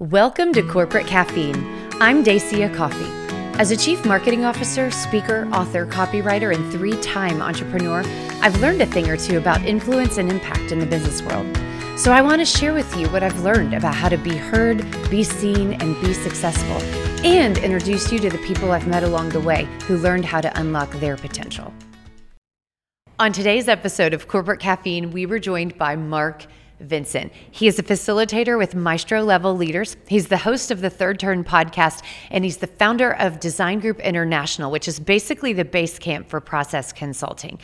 Welcome to Corporate Caffeine. I'm Dacia Coffey. As a chief marketing officer, speaker, author, copywriter, and three time entrepreneur, I've learned a thing or two about influence and impact in the business world. So I want to share with you what I've learned about how to be heard, be seen, and be successful, and introduce you to the people I've met along the way who learned how to unlock their potential. On today's episode of Corporate Caffeine, we were joined by Mark Vincent. He is a facilitator with Maestro Level Leaders. He's the host of the Third Turn podcast, and he's the founder of Design Group International, which is basically the base camp for process consulting.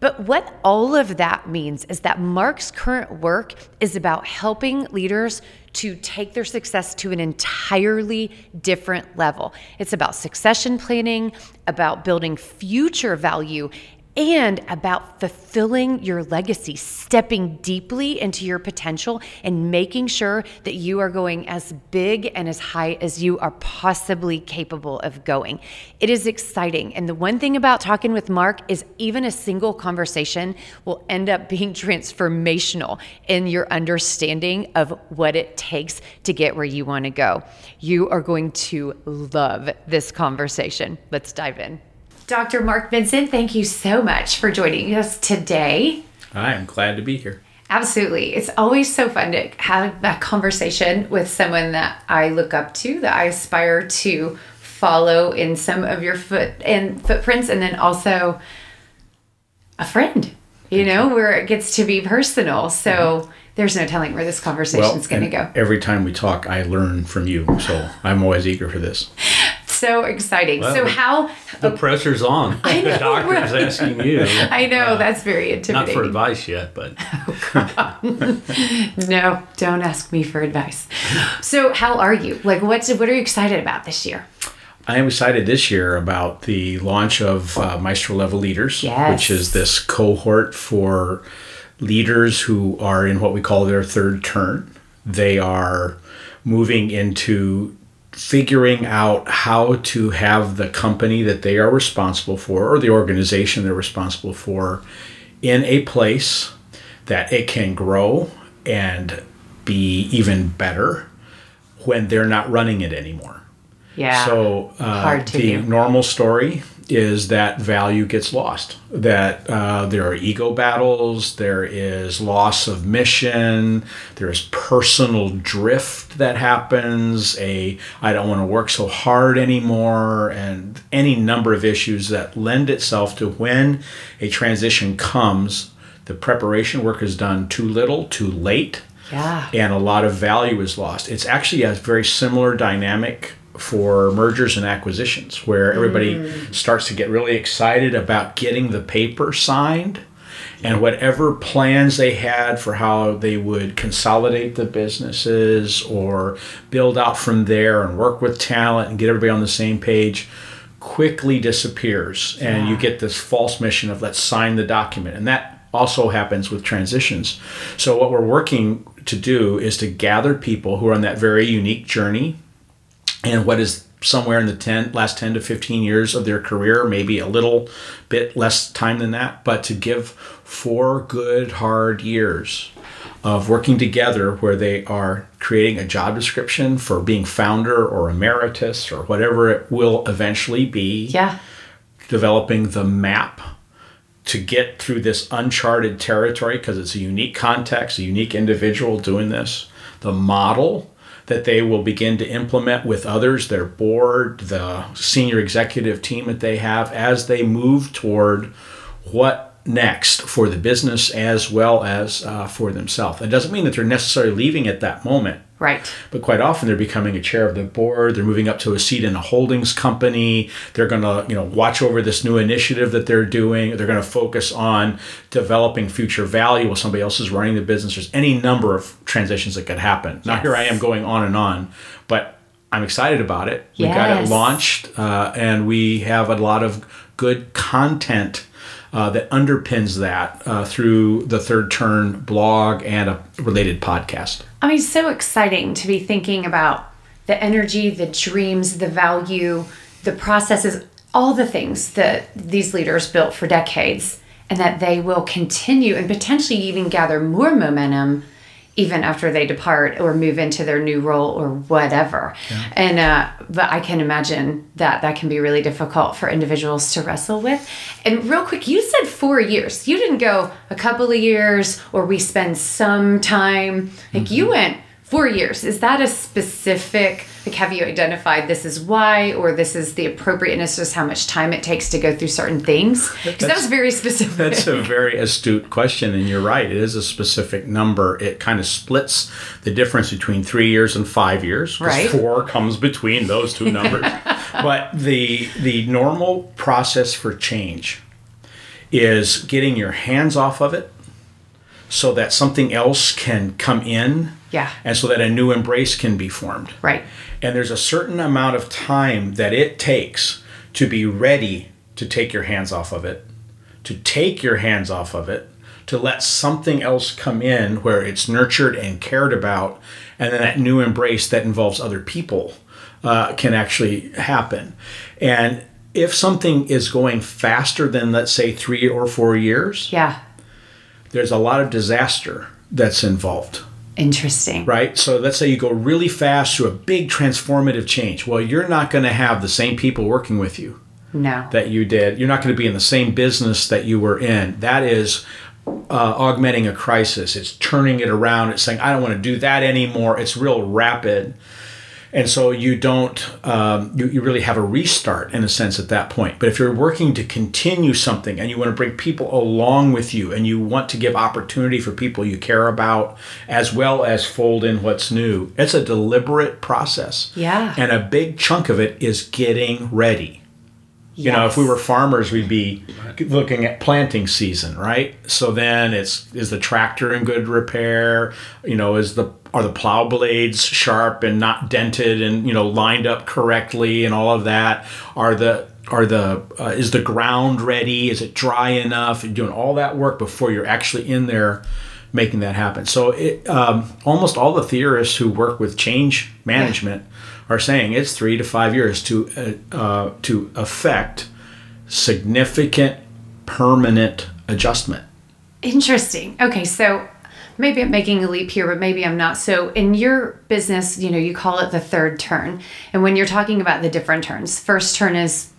But what all of that means is that Mark's current work is about helping leaders to take their success to an entirely different level. It's about succession planning, about building future value, and about fulfilling your legacy, stepping deeply into your potential and making sure that you are going as big and as high as you are possibly capable of going. It is exciting. And the one thing about talking with Mark is even a single conversation will end up being transformational in your understanding of what it takes to get where you want to go. You are going to love this conversation. Let's dive in. Dr. Mark Vincent, thank you so much for joining us today. I am glad to be here. Absolutely. It's always so fun to have that conversation with someone that I look up to, that I aspire to follow in some of your foot and footprints, and then also a friend, you know, where it gets to be personal. So mm-hmm. there's no telling where this conversation is well, going to go. Every time we talk, I learn from you. So I'm always eager for this so exciting. Well, so how the pressure's on. I know, the doctor's right? asking you. I know uh, that's very intimidating. Not for advice yet, but oh, no, don't ask me for advice. So how are you? Like, what's what are you excited about this year? I am excited this year about the launch of uh, Maestro Level Leaders, yes. which is this cohort for leaders who are in what we call their third turn. They are moving into figuring out how to have the company that they are responsible for or the organization they're responsible for in a place that it can grow and be even better when they're not running it anymore. Yeah. So uh, the do. normal story is that value gets lost. That uh, there are ego battles, there is loss of mission, there is personal drift that happens. A I don't want to work so hard anymore, and any number of issues that lend itself to when a transition comes. The preparation work is done too little, too late. Yeah. And a lot of value is lost. It's actually a very similar dynamic for mergers and acquisitions where everybody mm. starts to get really excited about getting the paper signed and whatever plans they had for how they would consolidate the businesses or build out from there and work with talent and get everybody on the same page quickly disappears and yeah. you get this false mission of let's sign the document and that also happens with transitions so what we're working to do is to gather people who are on that very unique journey and what is somewhere in the 10 last 10 to 15 years of their career maybe a little bit less time than that but to give four good hard years of working together where they are creating a job description for being founder or emeritus or whatever it will eventually be. Yeah. Developing the map to get through this uncharted territory because it's a unique context a unique individual doing this. The model that they will begin to implement with others, their board, the senior executive team that they have, as they move toward what next for the business as well as uh, for themselves. It doesn't mean that they're necessarily leaving at that moment. Right. But quite often they're becoming a chair of the board. They're moving up to a seat in a holdings company. They're going to, you know, watch over this new initiative that they're doing. They're going to focus on developing future value while somebody else is running the business. There's any number of transitions that could happen. Yes. Now here I am going on and on, but I'm excited about it. We yes. got it launched, uh, and we have a lot of good content uh, that underpins that uh, through the Third Turn blog and a related podcast. I mean, so exciting to be thinking about the energy, the dreams, the value, the processes, all the things that these leaders built for decades, and that they will continue and potentially even gather more momentum even after they depart or move into their new role or whatever. Yeah. And uh, but I can imagine that that can be really difficult for individuals to wrestle with. And real quick, you said four years. You didn't go a couple of years or we spend some time. Like mm-hmm. you went four years. Is that a specific? Like, have you identified this is why, or this is the appropriateness, just how much time it takes to go through certain things? Because that was very specific. That's a very astute question, and you're right. It is a specific number. It kind of splits the difference between three years and five years. Right. Four comes between those two numbers. but the the normal process for change is getting your hands off of it so that something else can come in yeah. And so that a new embrace can be formed. Right. And there's a certain amount of time that it takes to be ready to take your hands off of it, to take your hands off of it, to let something else come in where it's nurtured and cared about, and then that new embrace that involves other people uh, can actually happen. And if something is going faster than, let's say, three or four years, yeah, there's a lot of disaster that's involved. Interesting. Right? So let's say you go really fast through a big transformative change. Well, you're not going to have the same people working with you. No. That you did. You're not going to be in the same business that you were in. That is uh, augmenting a crisis. It's turning it around. It's saying, I don't want to do that anymore. It's real rapid and so you don't um, you, you really have a restart in a sense at that point but if you're working to continue something and you want to bring people along with you and you want to give opportunity for people you care about as well as fold in what's new it's a deliberate process yeah and a big chunk of it is getting ready Yes. You know, if we were farmers, we'd be looking at planting season, right? So then it's is the tractor in good repair? You know, is the are the plow blades sharp and not dented and you know lined up correctly and all of that? Are the are the uh, is the ground ready? Is it dry enough? You're doing all that work before you're actually in there making that happen. So it um, almost all the theorists who work with change management. Yeah are saying it's three to five years to uh, uh, to affect significant permanent adjustment. Interesting. Okay, so maybe I'm making a leap here, but maybe I'm not. So in your business, you know, you call it the third turn, and when you're talking about the different turns, first turn is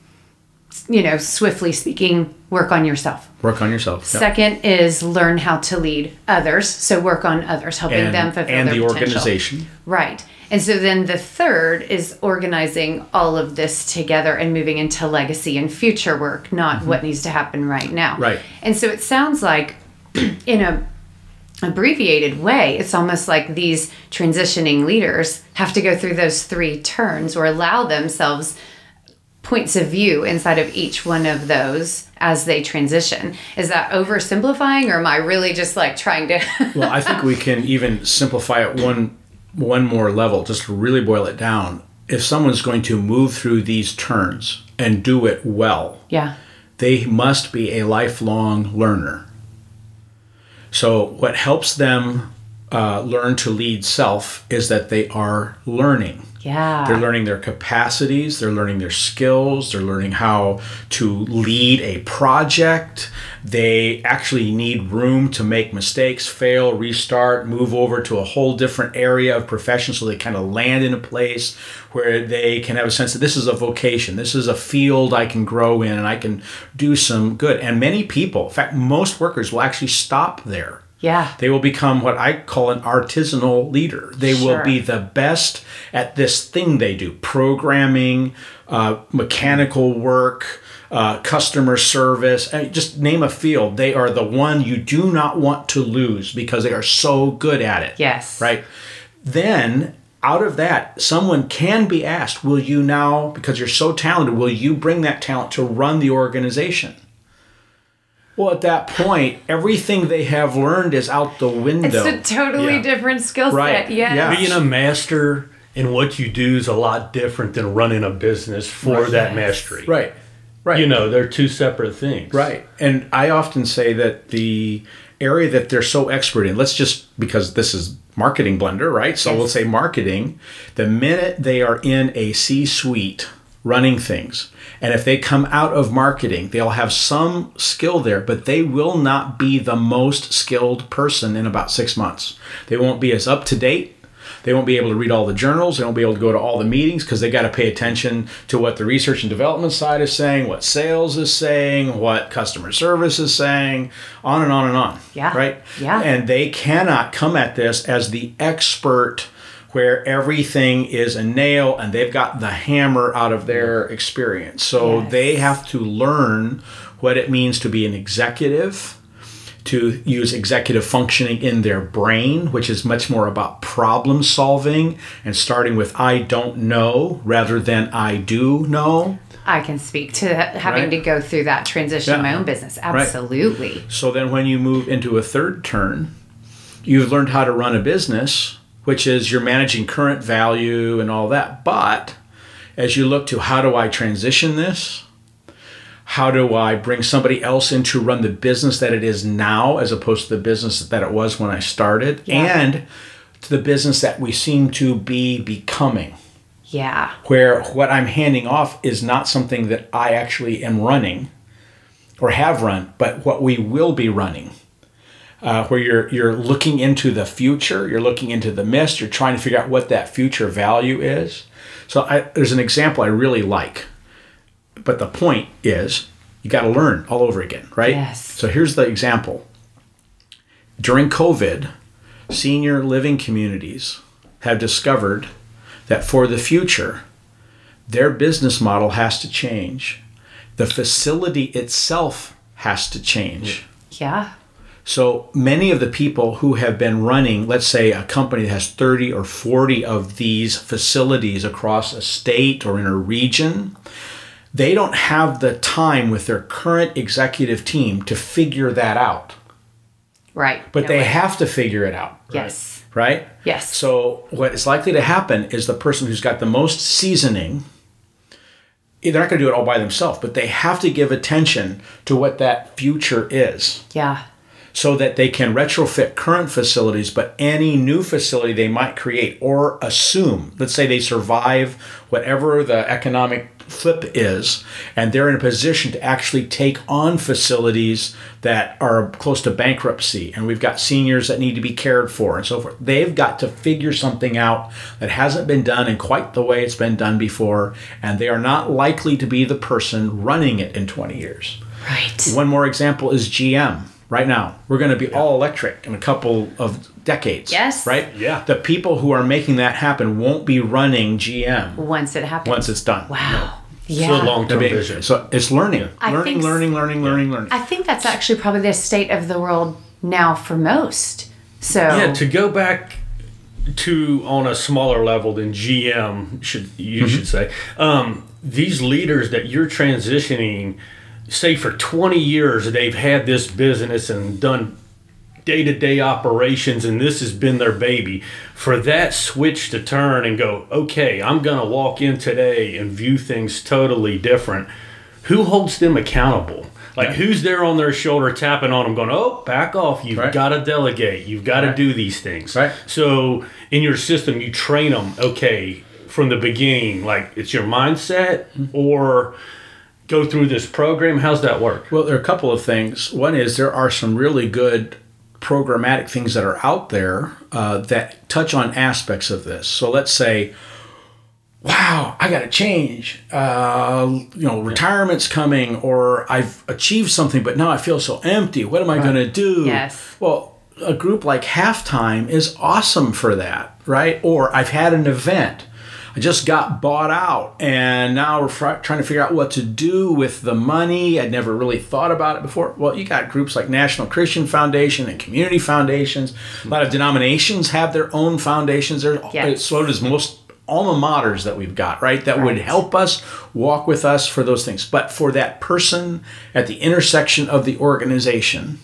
you know, swiftly speaking, work on yourself. Work on yourself. Second is learn how to lead others. So work on others, helping and, them fulfill and their the potential. organization. Right. And so then the third is organizing all of this together and moving into legacy and future work, not mm-hmm. what needs to happen right now. Right. And so it sounds like in a abbreviated way, it's almost like these transitioning leaders have to go through those three turns or allow themselves points of view inside of each one of those as they transition. Is that oversimplifying or am I really just like trying to Well, I think we can even simplify it one one more level, just to really boil it down, if someone's going to move through these turns and do it well, yeah, they must be a lifelong learner. So, what helps them uh, learn to lead self is that they are learning. Yeah. They're learning their capacities, they're learning their skills, they're learning how to lead a project. They actually need room to make mistakes, fail, restart, move over to a whole different area of profession so they kind of land in a place where they can have a sense that this is a vocation, this is a field I can grow in and I can do some good. And many people, in fact, most workers will actually stop there yeah. They will become what I call an artisanal leader. They sure. will be the best at this thing they do programming, uh, mechanical work, uh, customer service, just name a field. They are the one you do not want to lose because they are so good at it. Yes. Right? Then out of that, someone can be asked, Will you now, because you're so talented, will you bring that talent to run the organization? Well, at that point, everything they have learned is out the window. It's a totally yeah. different skill set. Right. Yes. Yeah. Being a master in what you do is a lot different than running a business for right. that mastery. Right. Right. You know, they're two separate things. Right. And I often say that the area that they're so expert in, let's just because this is marketing blender, right? So yes. we'll say marketing, the minute they are in a C suite running things. And if they come out of marketing, they'll have some skill there, but they will not be the most skilled person in about six months. They won't be as up to date. They won't be able to read all the journals. They won't be able to go to all the meetings because they got to pay attention to what the research and development side is saying, what sales is saying, what customer service is saying, on and on and on. Yeah. Right? Yeah. And they cannot come at this as the expert where everything is a nail and they've got the hammer out of their experience. So Yes. they have to learn what it means to be an executive, to use executive functioning in their brain, which is much more about problem solving and starting with I don't know rather than I do know. I can speak to having Right. to go through that transition in my own business. Right. Absolutely. So then when you move into a third turn, you've learned how to run a business, which is you're managing current value and all that. But as you look to how do I transition this? How do I bring somebody else in to run the business that it is now as opposed to the business that it was when I started? Yeah. And to the business that we seem to be becoming Yeah. where what I'm handing off is not something that I actually am running or have run, but what we will be running. Uh, where you're you're looking into the future, you're looking into the mist, you're trying to figure out what that future value is. So I, there's an example I really like, but the point is you got to learn all over again, right? Yes. So here's the example. During COVID, senior living communities have discovered that for the future, their business model has to change. The facility itself has to change. Yeah. So many of the people who have been running, let's say a company that has 30 or 40 of these facilities across a state or in a region, they don't have the time with their current executive team to figure that out. Right. But No they way. have to figure it out Yes. right? Yes. So what is likely to happen is the person who's got the most seasoning, they're not going to do it all by themselves, but they have to give attention to what that future is Yeah. So that they can retrofit current facilities, but any new facility they might create or assume, let's say they survive whatever the economic flip is, and they're in a position to actually take on facilities that are close to bankruptcy, and we've got seniors that need to be cared for and so forth. They've got to figure something out that hasn't been done in quite the way it's been done before, and they are not likely to be the person running it in 20 years. Right. One more example is GM. Right now, we're going to be all electric in a couple of decades. Yes. Right? Yeah. The people who are making that happen won't be running GM Once it happens. once it's done. Wow. It's Yeah. a long term vision. So it's learning. I learning, think learning, learning, learning, learning. I think that's actually probably the state of the world now for most. So Yeah, to go back to on a smaller level than GM should you Mm-hmm. should say. Um, these leaders that you're transitioning, say for 20 years they've had this business and done day to day operations, and this has been their baby. For that switch to turn and go, okay, I'm gonna walk in today and view things totally different. Who holds them accountable? Like who's there on their shoulder tapping on them, going, "Oh, back off! You've Right. got to delegate. You've got to Right. do these things." Right. So in your system, you train them. Okay, from the beginning, like it's your mindset, mm-hmm. or go through this program. How's that work? Well, there are a couple of things. One is there are some really good programmatic things that are out there uh, that touch on aspects of this. So let's say, wow, I got to change. Uh, you know, retirement's coming, or I've achieved something, but now I feel so empty. What am I going to do? Yes. Well, a group like Halftime is awesome for that, right? Or I've had an event. I just got bought out, and now we're fr- trying to figure out what to do with the money. I'd never really thought about it before. Well, you got groups like National Christian Foundation and community foundations. A lot of denominations have their own foundations. There's Yes. so does most alma maters that we've got, right? That would help us walk with us for those things. But for that person at the intersection of the organization,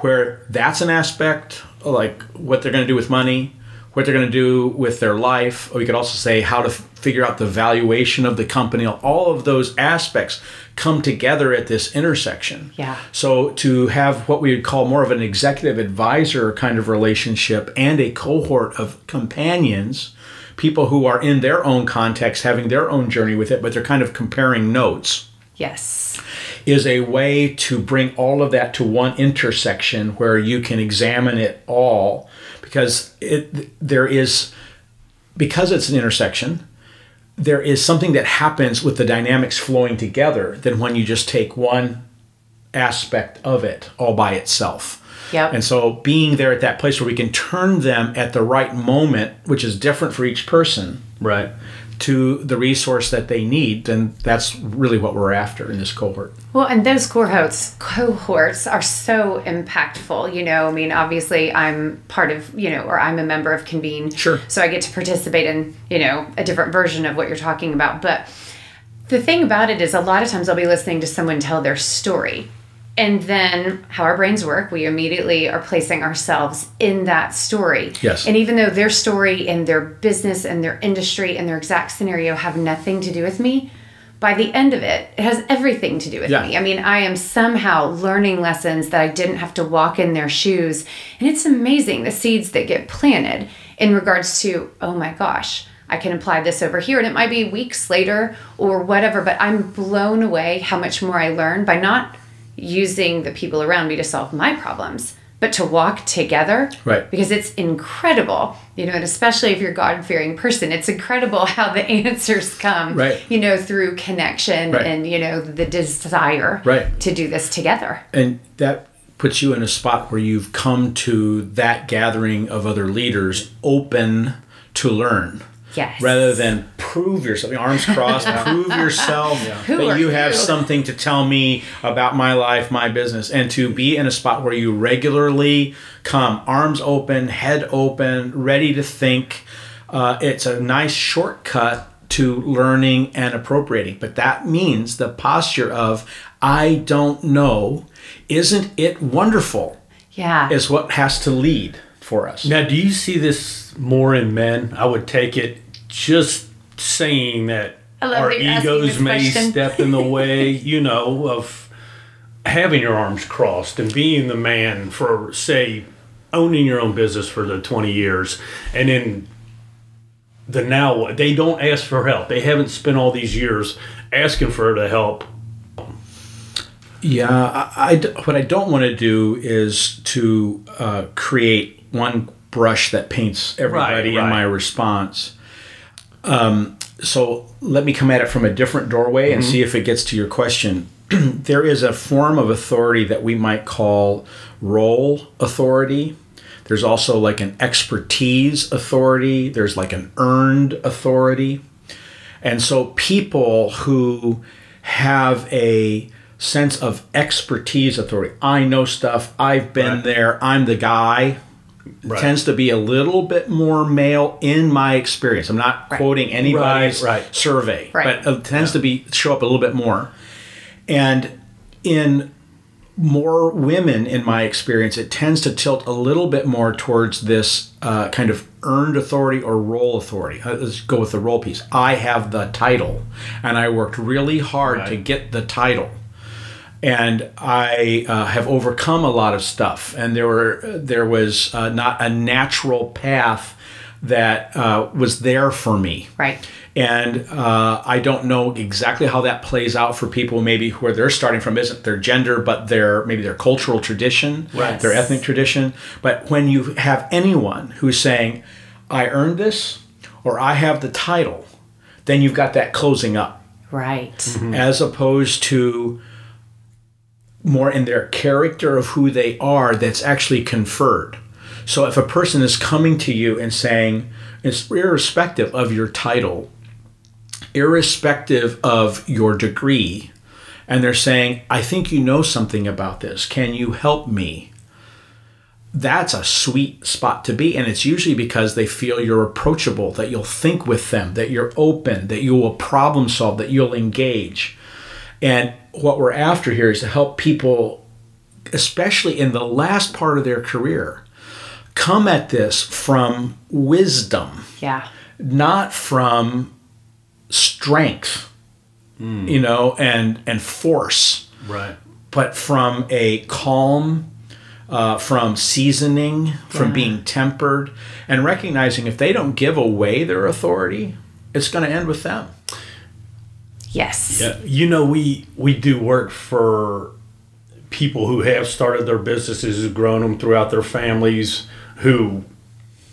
where that's an aspect like what they're going to do with money what they're going to do with their life or you could also say how to f- figure out the valuation of the company all of those aspects come together at this intersection Yeah. so to have what we would call more of an executive advisor kind of relationship and a cohort of companions people who are in their own context having their own journey with it but they're kind of comparing notes Yes. is a way to bring all of that to one intersection where you can examine it all because it there is because it's an intersection there is something that happens with the dynamics flowing together than when you just take one aspect of it all by itself Yep. and so being there at that place where we can turn them at the right moment which is different for each person Right. To the resource that they need then that's really what we're after in this cohort Well, and those cohorts cohorts are so impactful. You know, I mean, obviously, I'm part of you know, or I'm a member of Convene. Sure. So I get to participate in you know a different version of what you're talking about. But the thing about it is, a lot of times I'll be listening to someone tell their story. And then, how our brains work, we immediately are placing ourselves in that story. Yes. And even though their story and their business and their industry and their exact scenario have nothing to do with me, by the end of it, it has everything to do with Yeah. me. I mean, I am somehow learning lessons that I didn't have to walk in their shoes. And it's amazing the seeds that get planted in regards to, oh my gosh, I can apply this over here. And it might be weeks later or whatever, but I'm blown away how much more I learn by not using the people around me to solve my problems, but to walk together. Right. Because it's incredible, you know, and especially if you're God fearing person, it's incredible how the answers come, Right. you know, through connection Right. and, you know, the desire Right. to do this together. and that puts you in a spot where you've come to that gathering of other leaders open to learn Yes. rather than prove yourself arms crossed prove yourself Who that are you have you? something to tell me about my life my business and to be in a spot where you regularly come arms open head open ready to think uh, it's a nice shortcut to learning and appropriating but that means the posture of i don't know isn't it wonderful Yeah. is what has to lead for us Now, do you see this more in men? I would take it just saying that our that you're asking egos may question. step in the way, you know, of having your arms crossed and being the man for, say, owning your own business for the 20 years. And then the now, they don't ask for help. They haven't spent all these years asking for the help. Yeah, I, I d- what I don't want to do is to uh, create one brush that paints everybody Right, in my response. Um, so let me come at it from a different doorway and see if it gets to your question. there is a form of authority that we might call role authority. There's also like an expertise authority. There's like an earned authority. And so people who have a sense of expertise authority, I know stuff, I've been Right. there, I'm the guy, Right. tends to be a little bit more male in my experience. I'm not quoting anybody's Right, right. survey, Right. but it tends to be show up a little bit more. And in more women, in my experience, it tends to tilt a little bit more towards this uh, kind of earned authority or role authority. Uh, Let's go with the role piece. I have the title, and I worked really hard to get the title. And I uh, have overcome a lot of stuff, and there were there was uh, not a natural path that uh, was there for me right. and uh, I don't know exactly how that plays out for people maybe where they're starting from isn't their gender but their maybe their cultural tradition Right. their ethnic tradition but when you have anyone who's saying I earned this or I have the title then you've got that closing up Right. as opposed to more in their character of who they are that's actually conferred. So if a person is coming to you and saying, it's irrespective of your title, irrespective of your degree, and they're saying, I think you know something about this. Can you help me? That's a sweet spot to be. And it's usually because they feel you're approachable, that you'll think with them, that you're open, that you will problem solve, that you'll engage. And what we're after here is to help people, especially in the last part of their career, come at this from wisdom, Yeah. not from strength, you know, and and force, Right. but from a calm, uh, from seasoning, from being tempered, and recognizing if they don't give away their authority, it's going to end with them. Yes. Yeah, you know, we we do work for people who have started their businesses, who've grown them throughout their families, who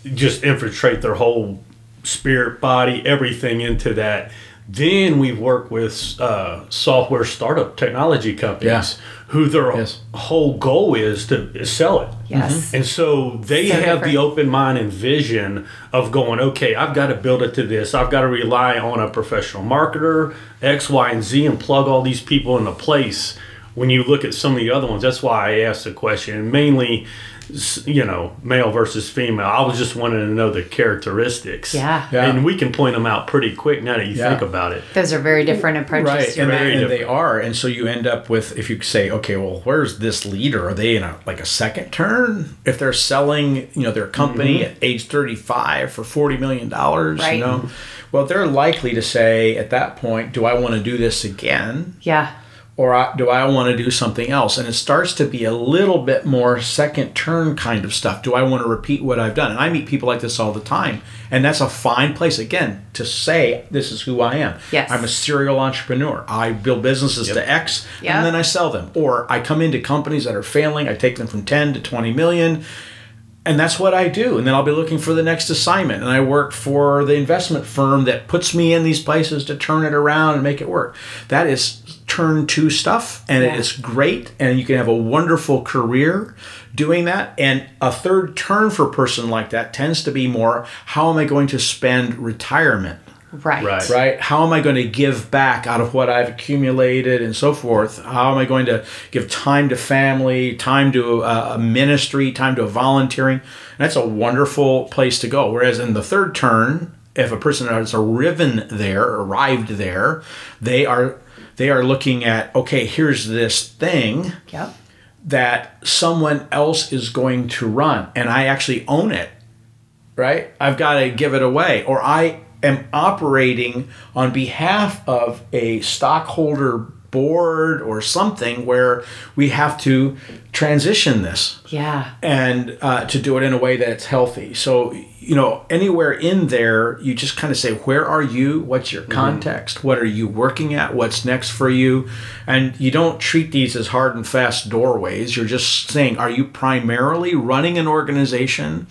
just infiltrate their whole spirit, body, everything into that. Then we work with uh, software startup technology companies Yeah. who their Yes. whole goal is to is sell it. Yes. And so they So have different. the open mind and vision of going, okay, I've got to build it to this. I've got to rely on a professional marketer, X, Y, and Z, and plug all these people into place. When you look at some of the other ones, that's why I asked the question. And Mainly, s- you know, male versus female. I was just wanting to know the characteristics. Yeah. Yeah. And we can point them out pretty quick now that you Yeah. think about it. Those are very different approaches. right and, they, very and they are and so you end up with if you say okay well where's this leader are they in a like a second turn if they're selling you know their company mm-hmm. at age 35 for 40 million dollars Right. you know well they're likely to say at that point do i want to do this again Yeah. Or I- do I want to do something else? And it starts to be a little bit more second turn kind of stuff. Do I want to repeat what I've done? And I meet people like this all the time. And that's a fine place, again, to say, this is who I am. Yes. I'm a serial entrepreneur. I build businesses to X Yeah. and then I sell them. Or I come into companies that are failing, I take them from 10 to 20 million. And that's what I do. And then I'll be looking for the next assignment. And I work for the investment firm that puts me in these places to turn it around and make it work. That is turn to stuff. And it Yeah. is great. And you can have a wonderful career doing that. And a third turn for a person like that tends to be more how am I going to spend retirement? Right. Right. right? How am I going to give back out of what I've accumulated and so forth? How am I going to give time to family, time to uh, a ministry, time to a volunteering? And that's a wonderful place to go. Whereas in the third turn, if a person has arriven there, arrived there, they are they are looking at okay, here's this thing Yep. that someone else is going to run and I actually own it, right? I've got to give it away or I am operating on behalf of a stockholder board or something where we have to transition this Yeah. and uh, to do it in a way that's healthy. So, you know, anywhere in there, you just kind of say, where are you? What's your context? What are you working at? What's next for you? And you don't treat these as hard and fast doorways. You're just saying, are you primarily running an organization?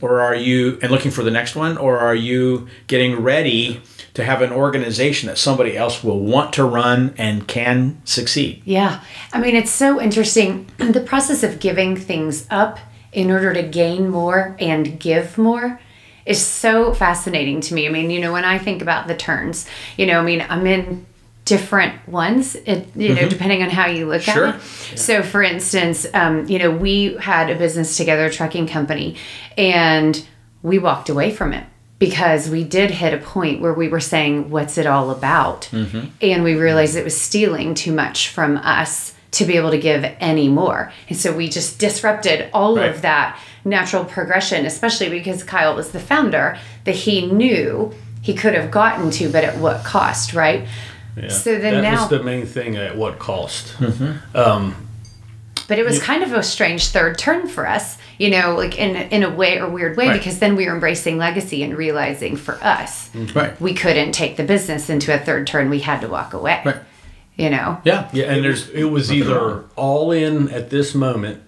Or are you, and looking for the next one, or are you getting ready to have an organization that somebody else will want to run and can succeed? Yeah. I mean, it's so interesting. The process of giving things up in order to gain more and give more is so fascinating to me. I mean, you know, when I think about the turns, you know, I mean, I'm in different ones, it, you know, depending on how you look Sure. at it. So, for instance, um, you know, we had a business together, a trucking company, and we walked away from it because we did hit a point where we were saying, What's it all about? And we realized it was stealing too much from us to be able to give any more. And so we just disrupted all Right. of that natural progression, especially because Kyle was the founder that he knew he could have gotten to, but at what cost, right? So then that now, was the main thing at what cost. Um, but it was kind of a strange third turn for us, you know, like in in a way or weird way, Right. because then we were embracing legacy and realizing for us, mm-hmm. Right. we couldn't take the business into a third turn. We had to walk away. Right. You know. Yeah. Yeah, and there's it was either all in at this moment.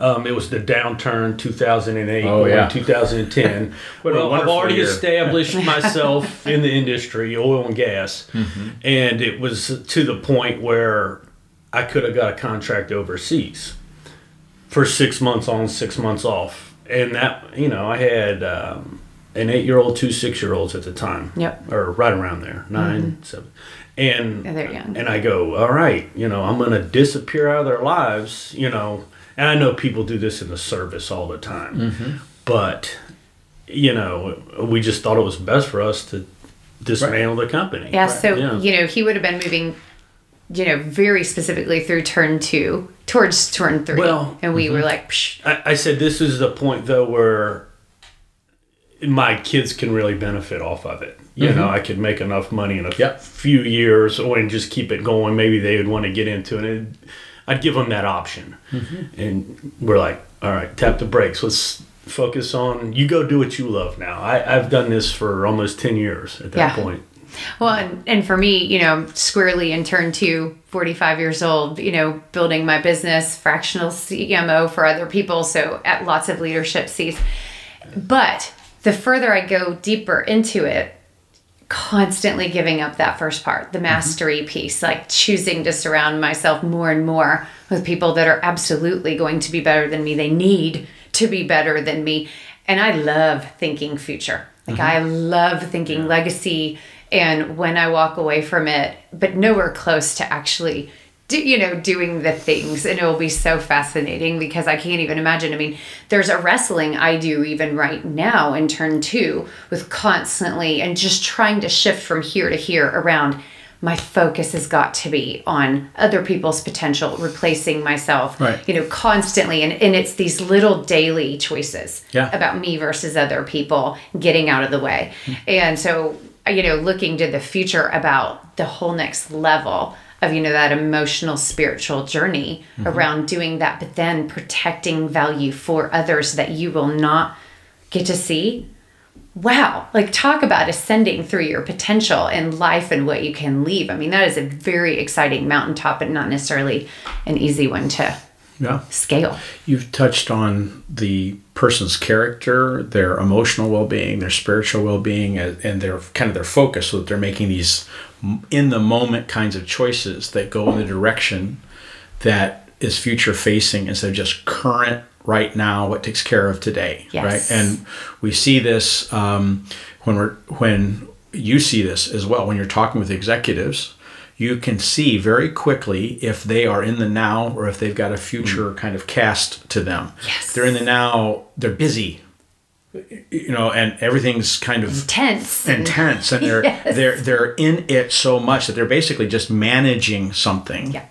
Um, it was the downturn 2008 Oh, or yeah. 2010. What well, I've already year. established myself in the industry, oil and gas, Mm-hmm. and it was to the point where I could have got a contract overseas for six months on, six months off, and that you know I had um, an eight-year-old, two six-year-olds at the time, Yep. or right around there, 9 seven, and Yeah, they're young. and I go, all right, you know, I'm going to disappear out of their lives, you know. And I know people do this in the service all the time, Mm-hmm. but you know, we just thought it was best for us to dismantle the company. Yeah, so Yeah. you know, he would have been moving, you know, very specifically through turn two towards turn three. Well, and we were like, Psh, I, I said this is the point though where my kids can really benefit off of it. You know, I could make enough money in a Mm-hmm. Yep. few years or and just keep it going. Maybe they would want to get into it. And I'd give them that option, and we're like, all right, tap the brakes. Let's focus on you. Go do what you love now. I, I've done this for almost ten years at that Yeah. point. Well, and, and for me, you know, squarely in turn two, 45 years old, you know, building my business, fractional CMO for other people. So at lots of leadership seats. But the further I go deeper into it, constantly giving up that first part, the mm-hmm. mastery piece, like choosing to surround myself more and more with people that are absolutely going to be better than me. They need to be better than me. And I love thinking future. Like mm-hmm. I love thinking legacy and when I walk away from it, but nowhere close to actually do, you know doing the things and it will be so fascinating because I can't even imagine. I mean, there's a wrestling I do even right now in turn 2 with constantly and just trying to shift from here to here around my focus has got to be on other people's potential, replacing myself, Right. you know, constantly. And, and it's these little daily choices Yeah. about me versus other people getting out of the way. Hmm. And so, you know, looking to the future about the whole next level of, you know, that emotional, spiritual journey mm-hmm. around doing that, but then protecting value for others that you will not get to see. Wow. Like talk about ascending through your potential in life and what you can leave. I mean that is a very exciting mountaintop and not necessarily an easy one to Yeah. scale. You've touched on the person's character, their emotional well-being, their spiritual well-being, and and their kind of their focus, so that they're making these in the moment kinds of choices that go in the direction that is future facing instead of just current right now what takes care of today Yes. right and we see this um, when we're when you see this as well when you're talking with executives you can see very quickly if they are in the now or if they've got a future kind of cast to them Yes. they're in the now they're busy you know and everything's kind of tense and- intense and they're Yes. they're they're in it so much that they're basically just managing something. Yeah.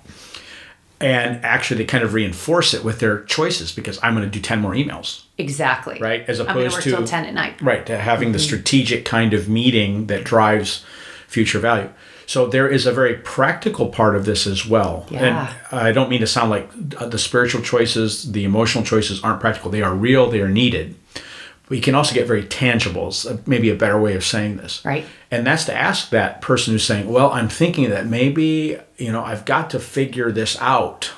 And actually they kind of reinforce it with their choices because i'm going to do 10 more emails. Exactly. Right? As opposed to till 10 at night. Right to having the mm-hmm. strategic kind of meeting that drives future value. So there is a very practical part of this as well. Yeah. and i don't mean to sound like the spiritual choices the emotional choices aren't practical. They are real they are needed we can also get very tangible is uh, maybe a better way of saying this. Right. and that's to ask that person who's saying well i'm thinking that maybe you know i've got to figure this out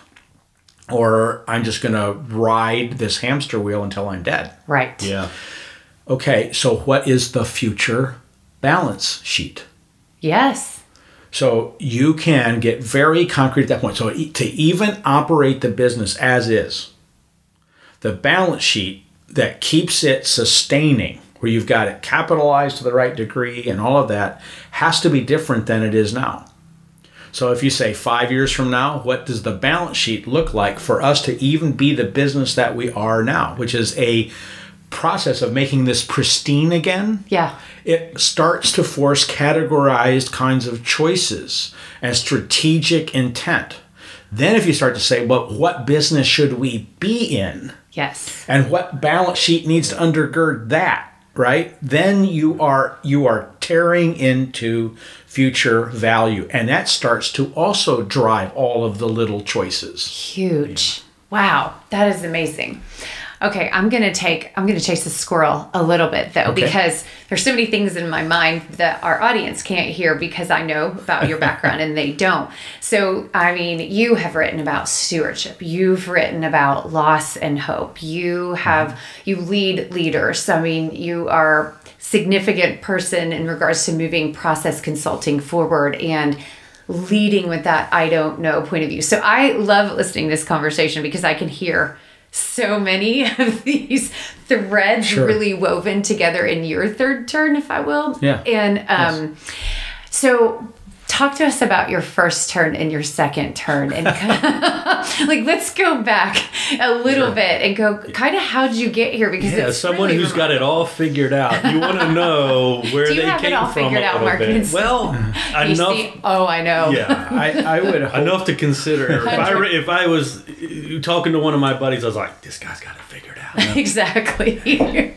or i'm just going to ride this hamster wheel until i'm dead. Right. Yeah. okay so what is the future balance sheet? Yes. So you can get very concrete at that point. So to even operate the business as is the balance sheet that keeps it sustaining where you've got it capitalized to the right degree and all of that has to be different than it is now so if you say five years from now what does the balance sheet look like for us to even be the business that we are now which is a process of making this pristine again yeah it starts to force categorized kinds of choices and strategic intent. Then, if you start to say, well, what business should we be in? Yes And what balance sheet needs to undergird that, right? Then you are you are tearing into future value. And that starts to also drive all of the little choices. huge wow that is amazing okay i'm gonna take i'm gonna chase the squirrel a little bit though Okay. because there's so many things in my mind that our audience can't hear because i know about your background and they don't. So i mean you have written about stewardship. You've written about loss and hope. You have mm-hmm. you lead leaders. I mean you are significant person in regards to moving process consulting forward and leading with that I don't know point of view. So I love listening to this conversation because I can hear so many of these threads Sure. really woven together in your third turn, if I will. Yeah. And um, so talk to us about your first turn and your second turn and like let's go back a little bit and go kind of how did you get here because Yeah, it's someone really who's got it all figured out. You want to know where Do you they have it came all from figured a out, little Mark? bit. Well, You enough. see- oh I know Yeah. I, I would hope enough to consider. If I, re- if I was talking to one of my buddies, I was like, this guy's got it figured out. exactly.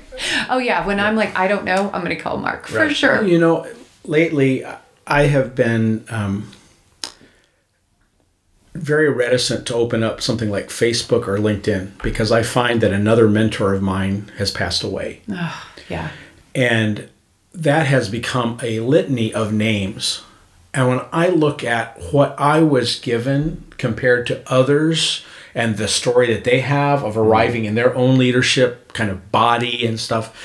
oh yeah, when I'm like I don't know, I'm gonna call Mark for sure. You know, lately I have been um, very reticent to open up something like Facebook or LinkedIn because I find that another mentor of mine has passed away. Yeah. And that has become a litany of names. And when I look at what I was given compared to others and the story that they have of arriving in their own leadership kind of body and stuff,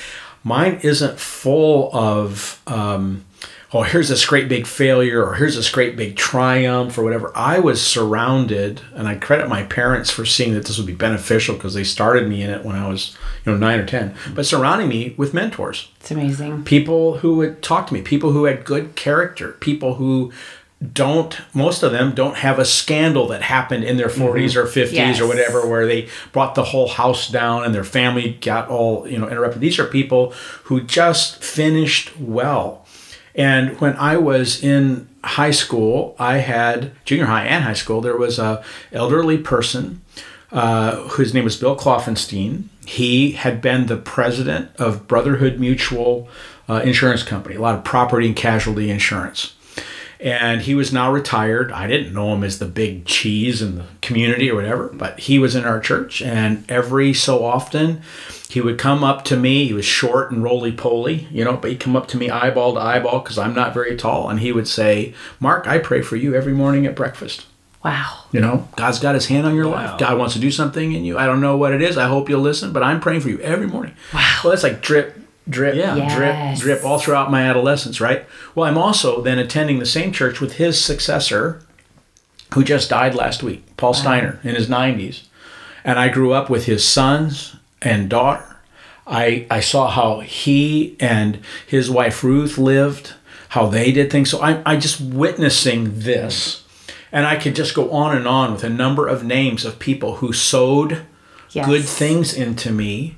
mine isn't full of, um, oh, here's this great big failure or here's this great big triumph or whatever. I was surrounded, and I credit my parents for seeing that this would be beneficial because they started me in it when I was, you know, nine or 10, but surrounding me with mentors It's amazing. people who would talk to me, people who had good character, people who don't most of them don't have a scandal that happened in their 40s mm-hmm. or 50s Yes. or whatever where they brought the whole house down and their family got all you know interrupted these are people who just finished well and when i was in high school i had junior high and high school there was a elderly person uh, whose name was Bill Klopfenstein. He had been the president of Brotherhood Mutual uh, Insurance Company, a lot of property and casualty insurance. And he was now retired. I didn't know him as the big cheese in the community or whatever, but he was in our church. And every so often, he would come up to me. He was short and roly poly, you know, but he'd come up to me eyeball to eyeball because I'm not very tall. And he would say, Mark, I pray for you every morning at breakfast. Wow. You know, God's got his hand on your Wow. life. God wants to do something in you. I don't know what it is. I hope you'll listen, but I'm praying for you every morning. Wow. Well, that's like drip, drip, Yeah. Yes. drip, drip all throughout my adolescence, right? Well, I'm also then attending the same church with his successor, who just died last week, Paul Steiner, in his 90s. And I grew up with his sons and daughter. I, I saw how he and his wife Ruth lived, how they did things. So I, I just witnessing this. And I could just go on and on with a number of names of people who sowed Yes. good things into me.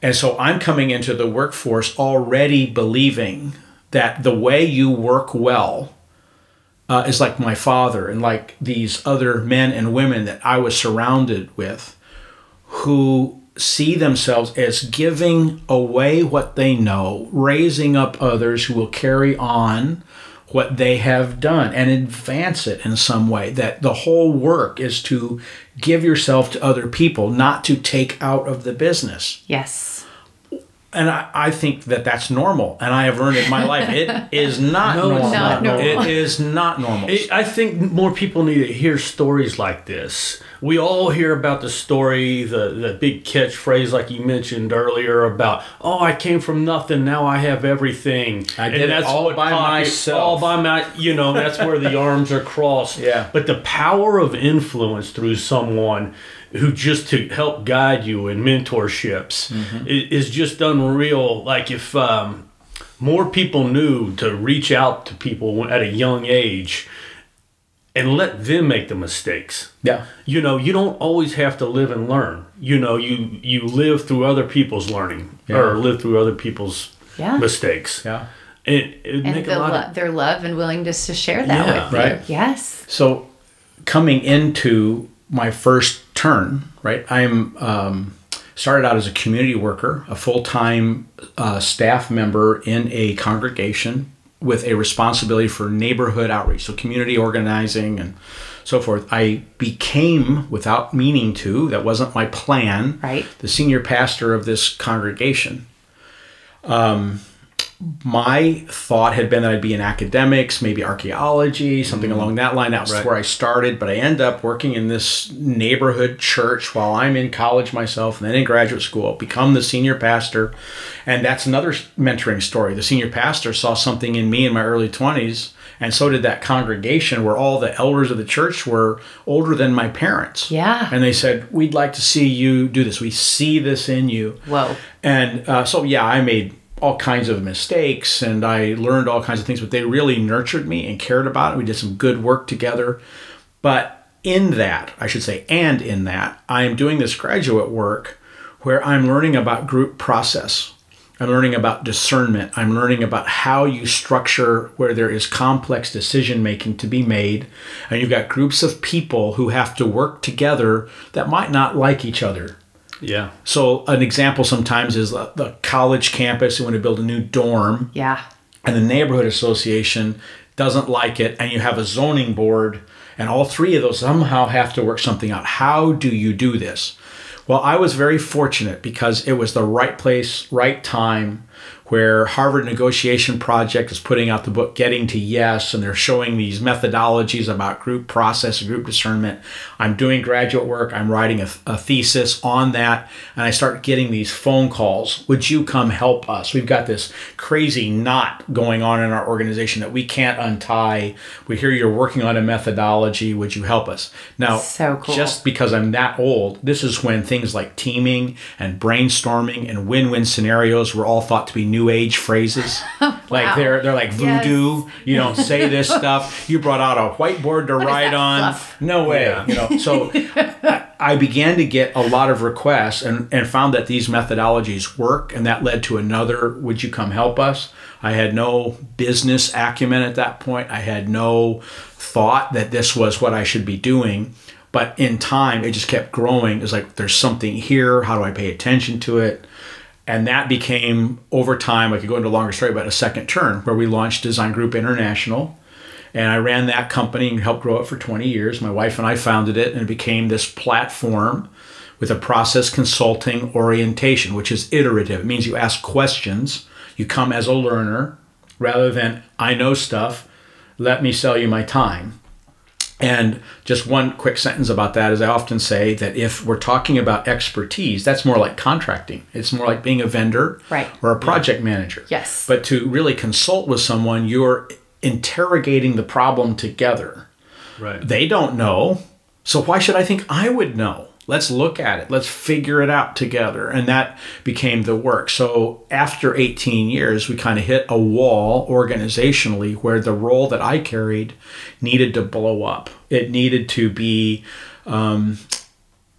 And so I'm coming into the workforce already believing that the way you work well uh, is like my father and like these other men and women that I was surrounded with who see themselves as giving away what they know, raising up others who will carry on what they have done and advance it in some way. That the whole work is to give yourself to other people, not to take out of the business Yes. And I, I think that that's normal and i have learned in my life it is not No, it's normal. not normal. it is not normal It- I think more people need to hear stories like this. We all hear about the story, the, the big catchphrase, like you mentioned earlier, about, oh, I came from nothing, now I have everything. I did it all by popu- myself. All by my, you know, that's where the arms are crossed. Yeah. But the power of influence through someone who just to help guide you in mentorships Mm-hmm. is just unreal. Like if um, more people knew to reach out to people at a young age and let them make the mistakes. yeah You know, you don't always have to live and learn. You know, you you live through other people's learning Yeah. or live through other people's Yeah. mistakes. yeah It, it And make the a lot lo- of, their love and willingness to share that Yeah, with you. right. Yes. so coming into my first turn right? I'm um, started out as a community worker a full-time uh, staff member in a congregation with a responsibility for neighborhood outreach so community organizing and so forth. I became without meaning to that wasn't my plan Right. the senior pastor of this congregation my thought had been that I'd be in academics, maybe archaeology, something along that line. That's Right. where I started, but I end up working in this neighborhood church while I'm in college myself and then in graduate school, become the senior pastor. And that's another mentoring story. The senior pastor saw something in me in my early 20s, and so did that congregation where all the elders of the church were older than my parents. Yeah. And they said, We'd like to see you do this. We see this in you. Whoa. And uh, so, yeah, I made all kinds of mistakes and I learned all kinds of things, but they really nurtured me and cared about it. We did some good work together. But in that, I should say, and in that, I am doing this graduate work where I'm learning about group process. I'm learning about discernment. I'm learning about how you structure where there is complex decision making to be made. And you've got groups of people who have to work together that might not like each other. Yeah. So an example sometimes is the, the college campus. You want to build a new dorm, Yeah. and the neighborhood association doesn't like it, and you have a zoning board, and all three of those somehow have to work something out. How do you do this? Well, I was very fortunate because it was the right place, right time, where Harvard Negotiation Project is putting out the book Getting to Yes, and they're showing these methodologies about group process group discernment. I'm doing graduate work, I'm writing a, a, thesis on that, and I start getting these phone calls Would you come help us? We've got this crazy knot going on in our organization that we can't untie. We hear you're working on a methodology. Would you help us? Now, so cool. just because I'm that old, this is when things like teaming and brainstorming and win win scenarios were all thought to be new new age phrases. wow. Like they're they're like voodoo. Yes. You don't say this stuff. You brought out a whiteboard to what write on. Fluff? No way. Yeah. You know. So I, I, began to get a lot of requests and, and found that these methodologies work, and that led to another. Would you come help us? I had no business acumen at that point. I had no thought that this was what I should be doing. But in time, it just kept growing. It's like there's something here. How do I pay attention to it? And that became over time i could go into a longer story but a second turn where we launched design group international. And i ran that company and helped grow it for 20 years. My wife and i founded it and it became this platform with a process consulting orientation which is iterative. It means you ask questions you come as a learner rather than i know stuff let me sell you my time and just one quick sentence about that is I often say that if we're talking about expertise, that's more like contracting. It's more like being a vendor right. or a project yeah. manager. Yes. But to really consult with someone, you're interrogating the problem together. Right. They don't know. So why should I think I would know? Let's look at it. Let's figure it out together. And that became the work. So after 18 years we kind of hit a wall organizationally where the role that i carried needed to blow up. It needed to be um,